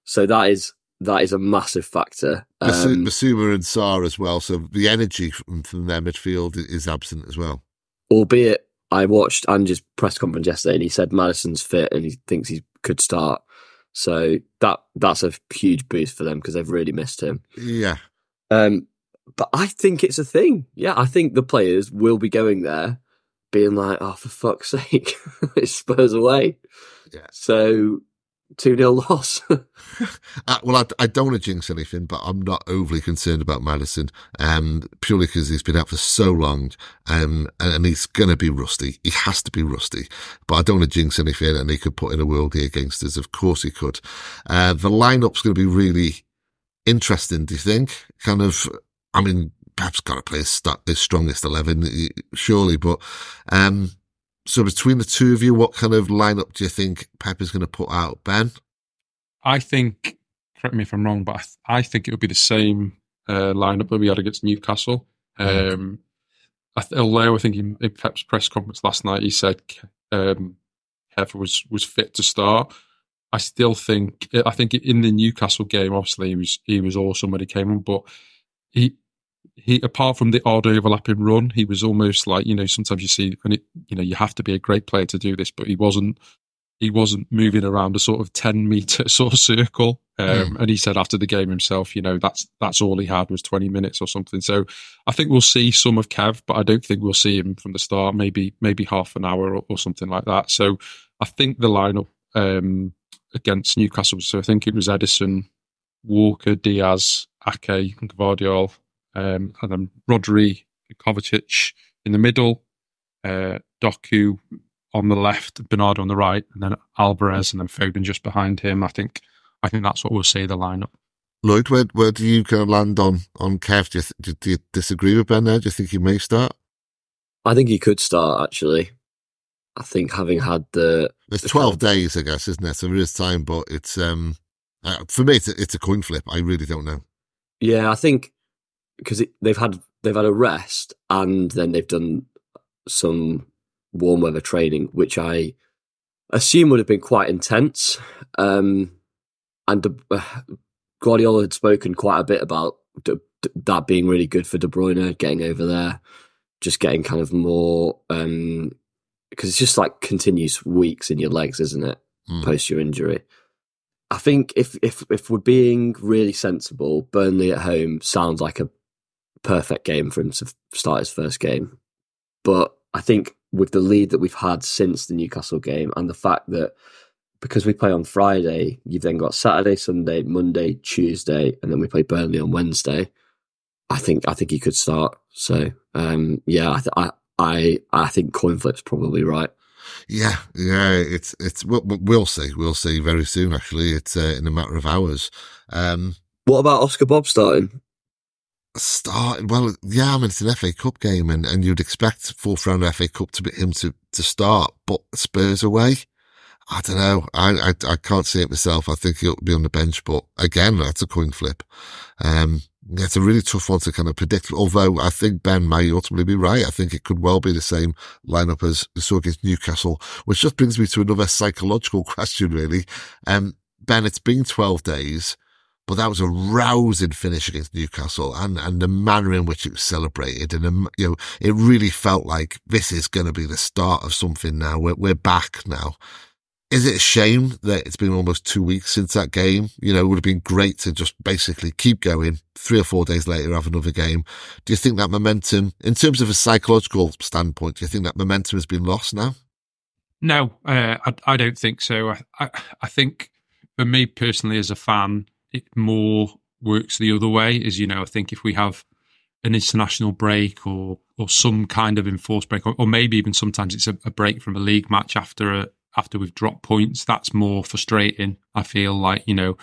So that is that is a massive factor. Um, Bissouma and Sarr as well. So the energy from, from their midfield is absent as well. albeit I watched Ange's press conference yesterday and he said Maddison's fit and he thinks he could start. So that that's a huge boost for them because they've really missed him. Yeah, Um, but I think it's a thing. Yeah, I think the players will be going there, being like, "Oh, for fuck's sake, it's Spurs away." Yeah. So two 0 loss. Uh, well, I, I don't want to jinx anything, but I'm not overly concerned about Maddison, um, purely because he's been out for so long, um, and, he's going to be rusty. He has to be rusty, but I don't want to jinx anything, and he could put in a worldie against us. Of course he could. Uh, the lineup's going to be really interesting, do you think? Kind of, I mean, Pep's got to play his strongest 11, surely, but, um, so between the two of you, what kind of lineup do you think Pep is going to put out, Ben? I think, correct me if I'm wrong, but I, th- I think it would be the same uh, lineup that we had against Newcastle. Mm. Um, I th- although I think in, in Pep's press conference last night he said um, Kev was was fit to start. I still think I think in the Newcastle game, obviously he was he was awesome when he came on, but he he apart from the odd overlapping run, he was almost like you know sometimes you see and it you know you have to be a great player to do this, but he wasn't he wasn't moving around a sort of 10 meter sort of circle. Um, mm. And he said after the game himself, you know, that's, that's all he had was 20 minutes or something. So I think we'll see some of Kev, but I don't think we'll see him from the start, maybe, maybe half an hour or, or something like that. So I think the lineup, um, against Newcastle, so I think it was Ederson, Walker, Dias, Ake, and Gvardiol, um, and then Rodri, Kovacic in the middle, uh, Doku, on the left, Bernardo on the right, and then Alvarez and then Foden just behind him. I think I think that's what we'll see the lineup. Lloyd, where where do you kind of land on on Kev? Do you, th- do you disagree with Ben there? Do you think he may start? I think he could start actually. I think having had the it's twelve days, I guess, isn't it? So there is time, but it's um uh, for me, it's a, it's a coin flip. I really don't know. Yeah, I think because they've had they've had a rest and then they've done some warm weather training, which I assume would have been quite intense. Um, and uh, Guardiola had spoken quite a bit about d- d- that being really good for De Bruyne, getting over there, just getting kind of more um, because it's just like continuous weeks in your legs, isn't it? Mm. Post your injury. I think if if if we're being really sensible, Burnley at home sounds like a perfect game for him to start his first game. But I think with the lead that we've had since the Newcastle game and the fact that because we play on Friday, you've then got Saturday, Sunday, Monday, Tuesday, and then we play Burnley on Wednesday. I think I think he could start. So um, yeah, I, th- I I I think coin flip's probably right. Yeah, yeah, it's it's we'll, we'll see, we'll see very soon. Actually, it's uh, in a matter of hours. Um, what about Oscar Bob starting? Start well yeah I mean it's an FA Cup game and, and you'd expect fourth round FA Cup to be him to, to start but Spurs away? I don't know. I, I, I can't see it myself. I think he'll be on the bench but again that's a coin flip. Um it's a really tough one to kind of predict although I think Ben may ultimately be right. I think it could well be the same lineup as we saw against Newcastle which just brings me to another psychological question really. Um Ben it's been 12 days but that was a rousing finish against Newcastle and, and the manner in which it was celebrated. And, um, you know, it really felt like this is going to be the start of something now. We're, we're back now. Is it a shame that it's been almost two weeks since that game? You know, it would have been great to just basically keep going. Three or four days later, have another game. Do you think that momentum, in terms of a psychological standpoint, do you think that momentum has been lost now? No, uh, I, I, don't think so. I, I, I think for me personally, as a fan, it more works the other way. Is you know, I think if we have an international break or or some kind of enforced break, or, or maybe even sometimes it's a, a, break from a league match after a after we've dropped points, that's more frustrating. I feel like you know,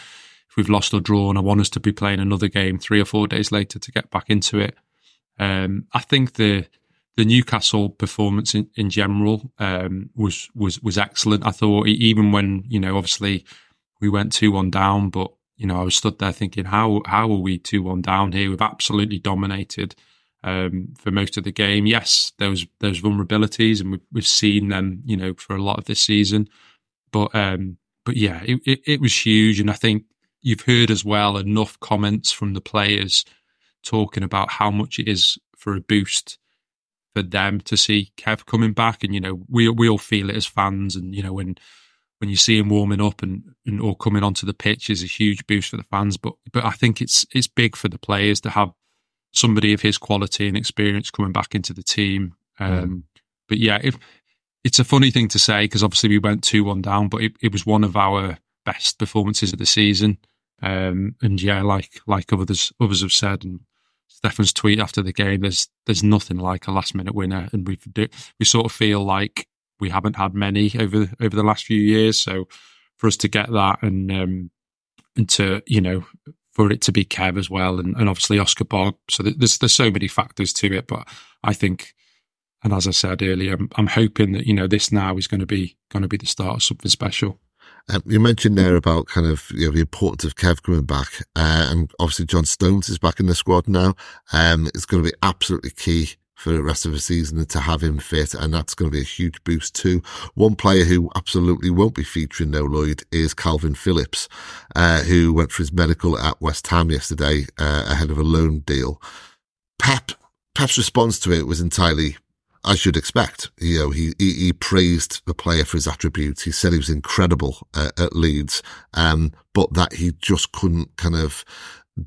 if we've lost or drawn, I want us to be playing another game three or four days later to get back into it. Um, I think the the Newcastle performance in, in general um, was was was excellent. I thought even when you know obviously we went two one down, but you know, I was stood there thinking, how how are we two one down here? We've absolutely dominated um, for most of the game. Yes, there's there's vulnerabilities, and we've we've seen them, you know, for a lot of this season. But um, but yeah, it, it, it was huge, and I think you've heard as well enough comments from the players talking about how much it is for a boost for them to see Kev coming back, and you know, we we all feel it as fans, and you know when when you see him warming up and, and or coming onto the pitch is a huge boost for the fans. But but I think it's it's big for the players to have somebody of his quality and experience coming back into the team. Um, mm. But yeah, if, it's a funny thing to say because obviously we went two one down, but it, it, was one of our best performances of the season. Um, and yeah, like like others others have said, and Stefan's tweet after the game, there's there's nothing like a last minute winner, and we we sort of feel like we haven't had many over over the last few years. So for us to get that and um, and to you know for it to be Kev as well, and, and obviously Oscar Bob. So there's there's so many factors to it, but I think, and as I said earlier, I'm, I'm hoping that you know this now is going to be going to be the start of something special. Um, you mentioned there about kind of you know, the importance of Kev coming back, uh, and obviously John Stones is back in the squad now. Um, it's going to be absolutely key for the rest of the season and to have him fit. And that's going to be a huge boost too. One player who absolutely won't be featuring no Lloyd is Kalvin Phillips, uh, who went for his medical at West Ham yesterday, uh, ahead of a loan deal. Pep Pep's response to it was entirely as you'd expect. You know, he, he, he praised the player for his attributes. He said he was incredible uh, at Leeds, um, but that he just couldn't kind of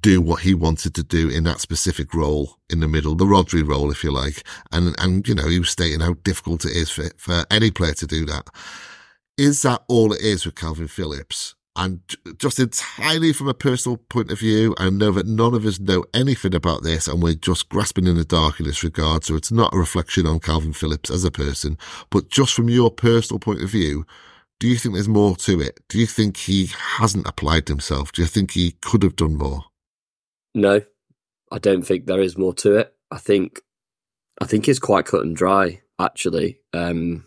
do what he wanted to do in that specific role in the middle, the Rodri role, if you like. And, and, you know, he was stating how difficult it is for, for any player to do that. Is that all it is with Kalvin Phillips? And just entirely from a personal point of view, I know that none of us know anything about this and we're just grasping in the dark in this regard. So it's not a reflection on Kalvin Phillips as a person, but just from your personal point of view, do you think there's more to it? Do you think he hasn't applied himself? Do you think he could have done more? No, I don't think there is more to it. I think, I think it's quite cut and dry, actually. Um,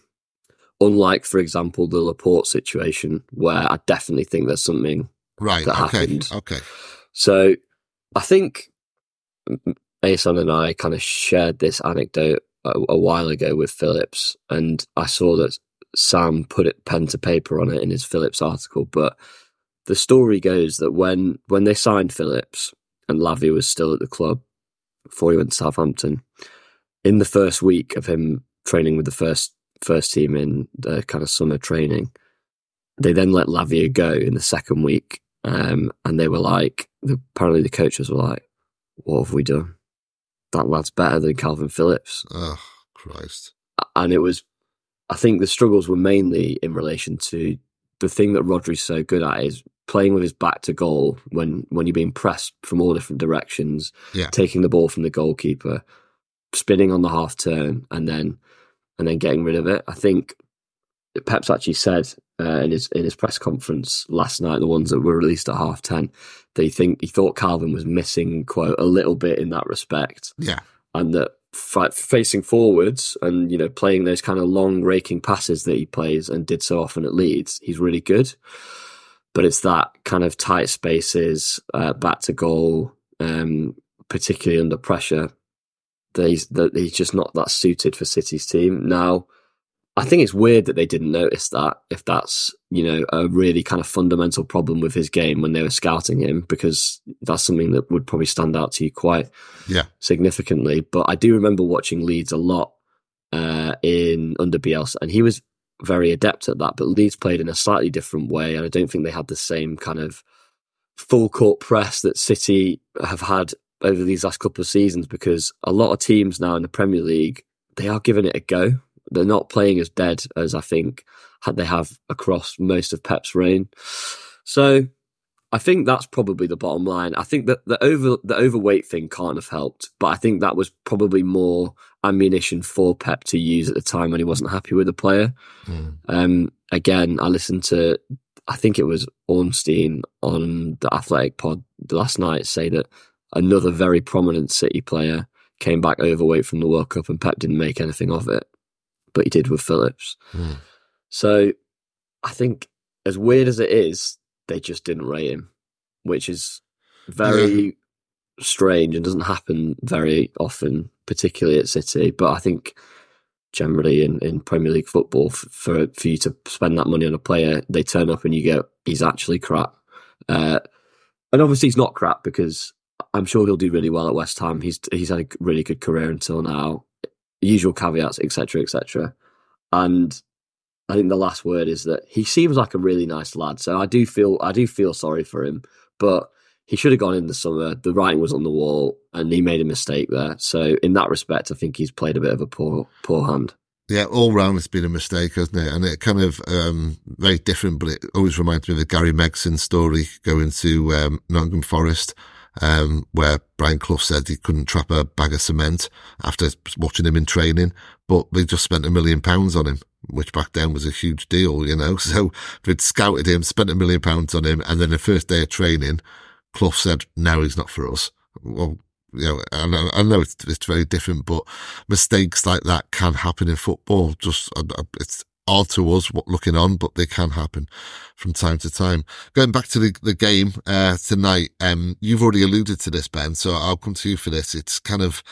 unlike, for example, the Laporte situation, where I definitely think there's something right that okay happened. okay So I think Ason and I kind of shared this anecdote a, a, while ago with Phillips, and I saw that Sam put it pen to paper on it in his Phillips article. But the story goes that when when they signed Phillips and Lavia was still at the club before he went to Southampton, in the first week of him training with the first first team in the kind of summer training. They then let Lavia go in the second week, um, and they were like, apparently the coaches were like, "What have we done? That lad's better than Kalvin Phillips." Oh Christ! And it was, I think, the struggles were mainly in relation to the thing that Rodri's so good at is playing with his back to goal when when you're being pressed from all different directions, yeah. taking the ball from the goalkeeper, spinning on the half turn, and then and then getting rid of it. I think Pep's actually said uh, in his in his press conference last night, the ones that were released at half ten, that he think he thought Kalvin was missing quote a little bit in that respect. Yeah, and that f- facing forwards and you know playing those kind of long raking passes that he plays and did so often at Leeds, he's really good. But it's that kind of tight spaces, uh, back to goal, um, particularly under pressure, that he's, that he's just not that suited for City's team. Now, I think it's weird that they didn't notice that if that's, you know, a really kind of fundamental problem with his game when they were scouting him, because that's something that would probably stand out to you quite yeah. significantly. But I do remember watching Leeds a lot uh, in under Bielsa, and he was very adept at that. But Leeds played in a slightly different way, and I don't think they had the same kind of full court press that City have had over these last couple of seasons because a lot of teams now in the Premier League they are giving it a go. They're not playing as dead as I think they have across most of Pep's reign. So I think that's probably the bottom line. I think that the over the overweight thing can't have helped, but I think that was probably more ammunition for Pep to use at the time when he wasn't happy with the player. Mm. Um, again, I listened to I think it was Ornstein on the Athletic Pod last night say that another very prominent City player came back overweight from the World Cup and Pep didn't make anything of it, but he did with Phillips. Mm. So I think, as weird as it is, they just didn't rate him, which is very yeah. strange and doesn't happen very often, particularly at City. But I think generally in, in Premier League football, for for you to spend that money on a player, they turn up and you go, he's actually crap. Uh, and obviously he's not crap because I'm sure he'll do really well at West Ham. He's he's had a really good career until now. Usual caveats, etc., etc. And I think the last word is that he seems like a really nice lad. So I do feel I do feel sorry for him, but he should have gone in the summer. The writing was on the wall, and he made a mistake there. So in that respect, I think he's played a bit of a poor poor hand. Yeah, all round it's been a mistake, hasn't it? And it kind of um, very different, but it always reminds me of the Gary Megson story going to um, Nottingham Forest um, where Brian Clough said he couldn't trap a bag of cement after watching him in training, but they just spent a million pounds on him, which back then was a huge deal, you know. So they'd scouted him, spent a million pounds on him, and then the first day of training, Clough said, "No, he's not for us." Well, you know, I know, I know it's, it's very different, but mistakes like that can happen in football. Just it's odd to us looking on, but they can happen from time to time. Going back to the, the game uh, tonight, um, you've already alluded to this, Ben, so I'll come to you for this. It's kind of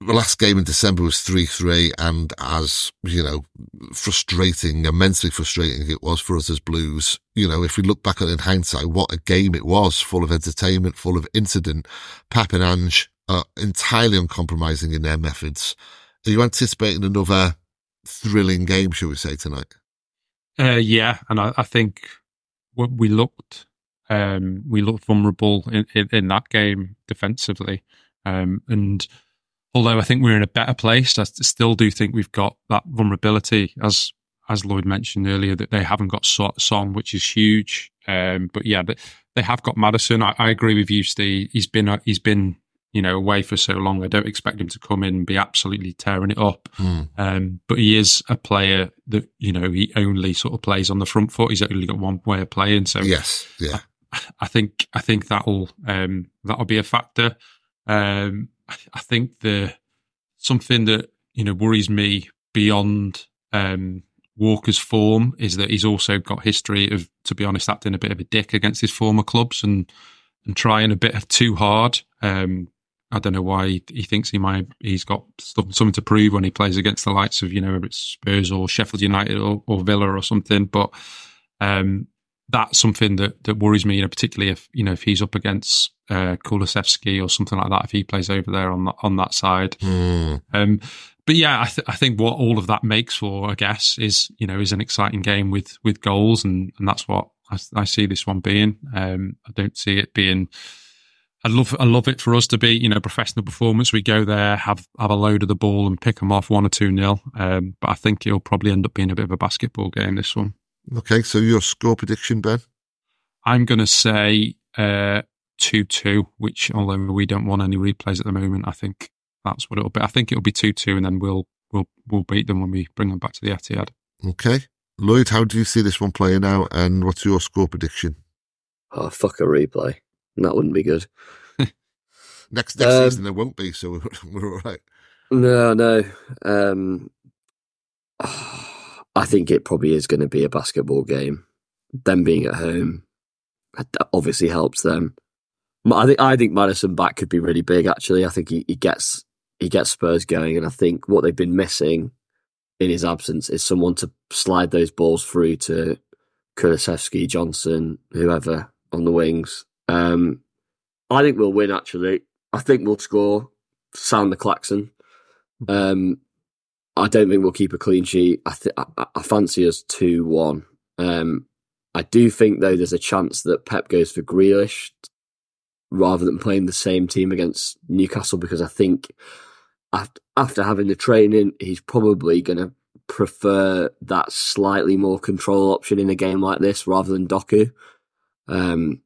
the last game in December was 3 3, and as, you know, frustrating, immensely frustrating it was for us as Blues. You know, if we look back on it in hindsight, what a game it was, full of entertainment, full of incident. Pep and Ange are entirely uncompromising in their methods. Are you anticipating another thrilling game, shall we say, tonight? Uh, yeah, and I, I think we looked um, we looked vulnerable in, in, in that game defensively, um, and although I think we're in a better place, I still do think we've got that vulnerability as as Lloyd mentioned earlier that they haven't got Son, which is huge. Um, but yeah, they have got Maddison. I, I, agree with you, Steve. He's been he's been you know away for so long. I don't expect him to come in and be absolutely tearing it up. Mm. Um, but he is a player that you know he only sort of plays on the front foot. He's only got one way of playing. So yes, yeah. I, I think I think that'll um, that'll be a factor. Um, I think the something that you know worries me beyond um, Walker's form is that he's also got history of, to be honest, acting a bit of a dick against his former clubs and and trying a bit too hard. Um, I don't know why he, he, thinks he might. He's got something to prove when he plays against the likes of you know Spurs or Sheffield United or, or Villa or something. But um, that's something that, that worries me, you know, particularly if you know if he's up against uh, Kulusevski or something like that, if he plays over there on that on that side. Mm. Um, but yeah, I, th- I think what all of that makes for, I guess, is you know is an exciting game with with goals, and and that's what I, I see this one being. Um, I don't see it being. I love I love it for us to be you know professional performance. We go there, have have a load of the ball, and pick them off one or two nil. Um, but I think it'll probably end up being a bit of a basketball game. This one. Okay, so your score prediction, Ben? I'm going to say uh, 2 2, which, although we don't want any replays at the moment, I think that's what it'll be. I think it'll be 2 2, and then we'll, we'll, we'll beat them when we bring them back to the Etihad. Okay. Lloyd, how do you see this one playing out, and what's your score prediction? Oh, fuck a replay. That wouldn't be good. next next um, season there won't be, so we're, we're all right. No, no. Um, I think it probably is going to be a basketball game. Them being at home obviously helps them. I think I think Maddison back could be really big. Actually, I think he, he gets he gets Spurs going, and I think what they've been missing in his absence is someone to slide those balls through to Kulusevski, Johnson, whoever on the wings. Um, I think we'll win. Actually, I think we'll score. Sound the klaxon. Um, I don't think we'll keep a clean sheet. I, th- I, I fancy us 2 1. Um, I do think, though, there's a chance that Pep goes for Grealish rather than playing the same team against Newcastle because I think after, after having the training, he's probably going to prefer that slightly more control option in a game like this rather than Doku. Um,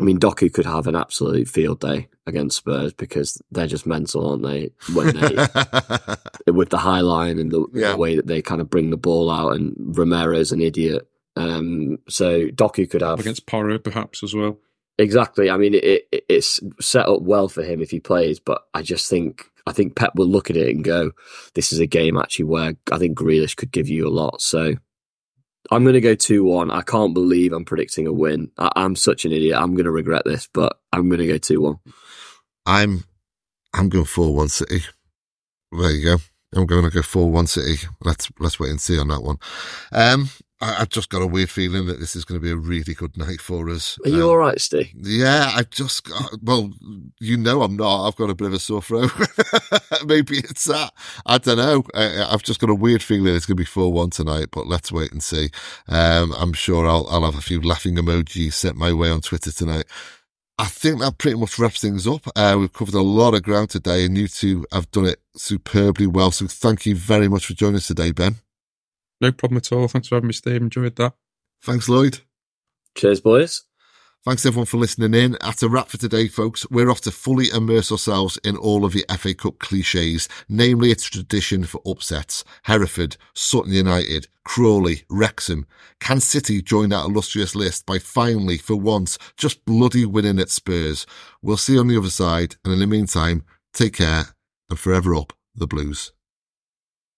I mean, Doku could have an absolute field day against Spurs because they're just mental, aren't they? When they with the high line and the, yeah. the, way that they kind of bring the ball out, and Romero's an idiot. Um, so Doku could have against Porro perhaps as well. Exactly. I mean, it, it, it's set up well for him if he plays, but I just think I think Pep will look at it and go, "This is a game actually where I think Grealish could give you a lot." So I'm going to go 2 1. I can't believe I'm predicting a win. I, am such an idiot. I'm going to regret this, but I'm going to go 2 1. I'm I'm going 4 1 City. There you go. I'm going to go 4 1 City. Let's let's wait and see on that one. Um, I, have just got a weird feeling that this is going to be a really good night for us. Are you um, all right, Steve? Yeah, I just got, well, you know, I'm not. I've got a bit of a sore throat. Maybe it's that. I don't know. I, have just got a weird feeling it's going to be 4 1 tonight, but let's wait and see. Um, I'm sure I'll, I'll have a few laughing emojis sent my way on Twitter tonight. I think that pretty much wraps things up. Uh, we've covered a lot of ground today, and you two have done it superbly well. So thank you very much for joining us today, Ben. No problem at all. Thanks for having me, Steve. Enjoyed that. Thanks, Lloyd. Cheers, boys. Thanks everyone for listening in. That's a wrap for today, folks. We're off to fully immerse ourselves in all of the FA Cup cliches, namely its tradition for upsets. Hereford, Sutton United, Crawley, Wrexham. Can City join that illustrious list by finally, for once, just bloody winning at Spurs? We'll see you on the other side, and in the meantime, take care and forever up the Blues.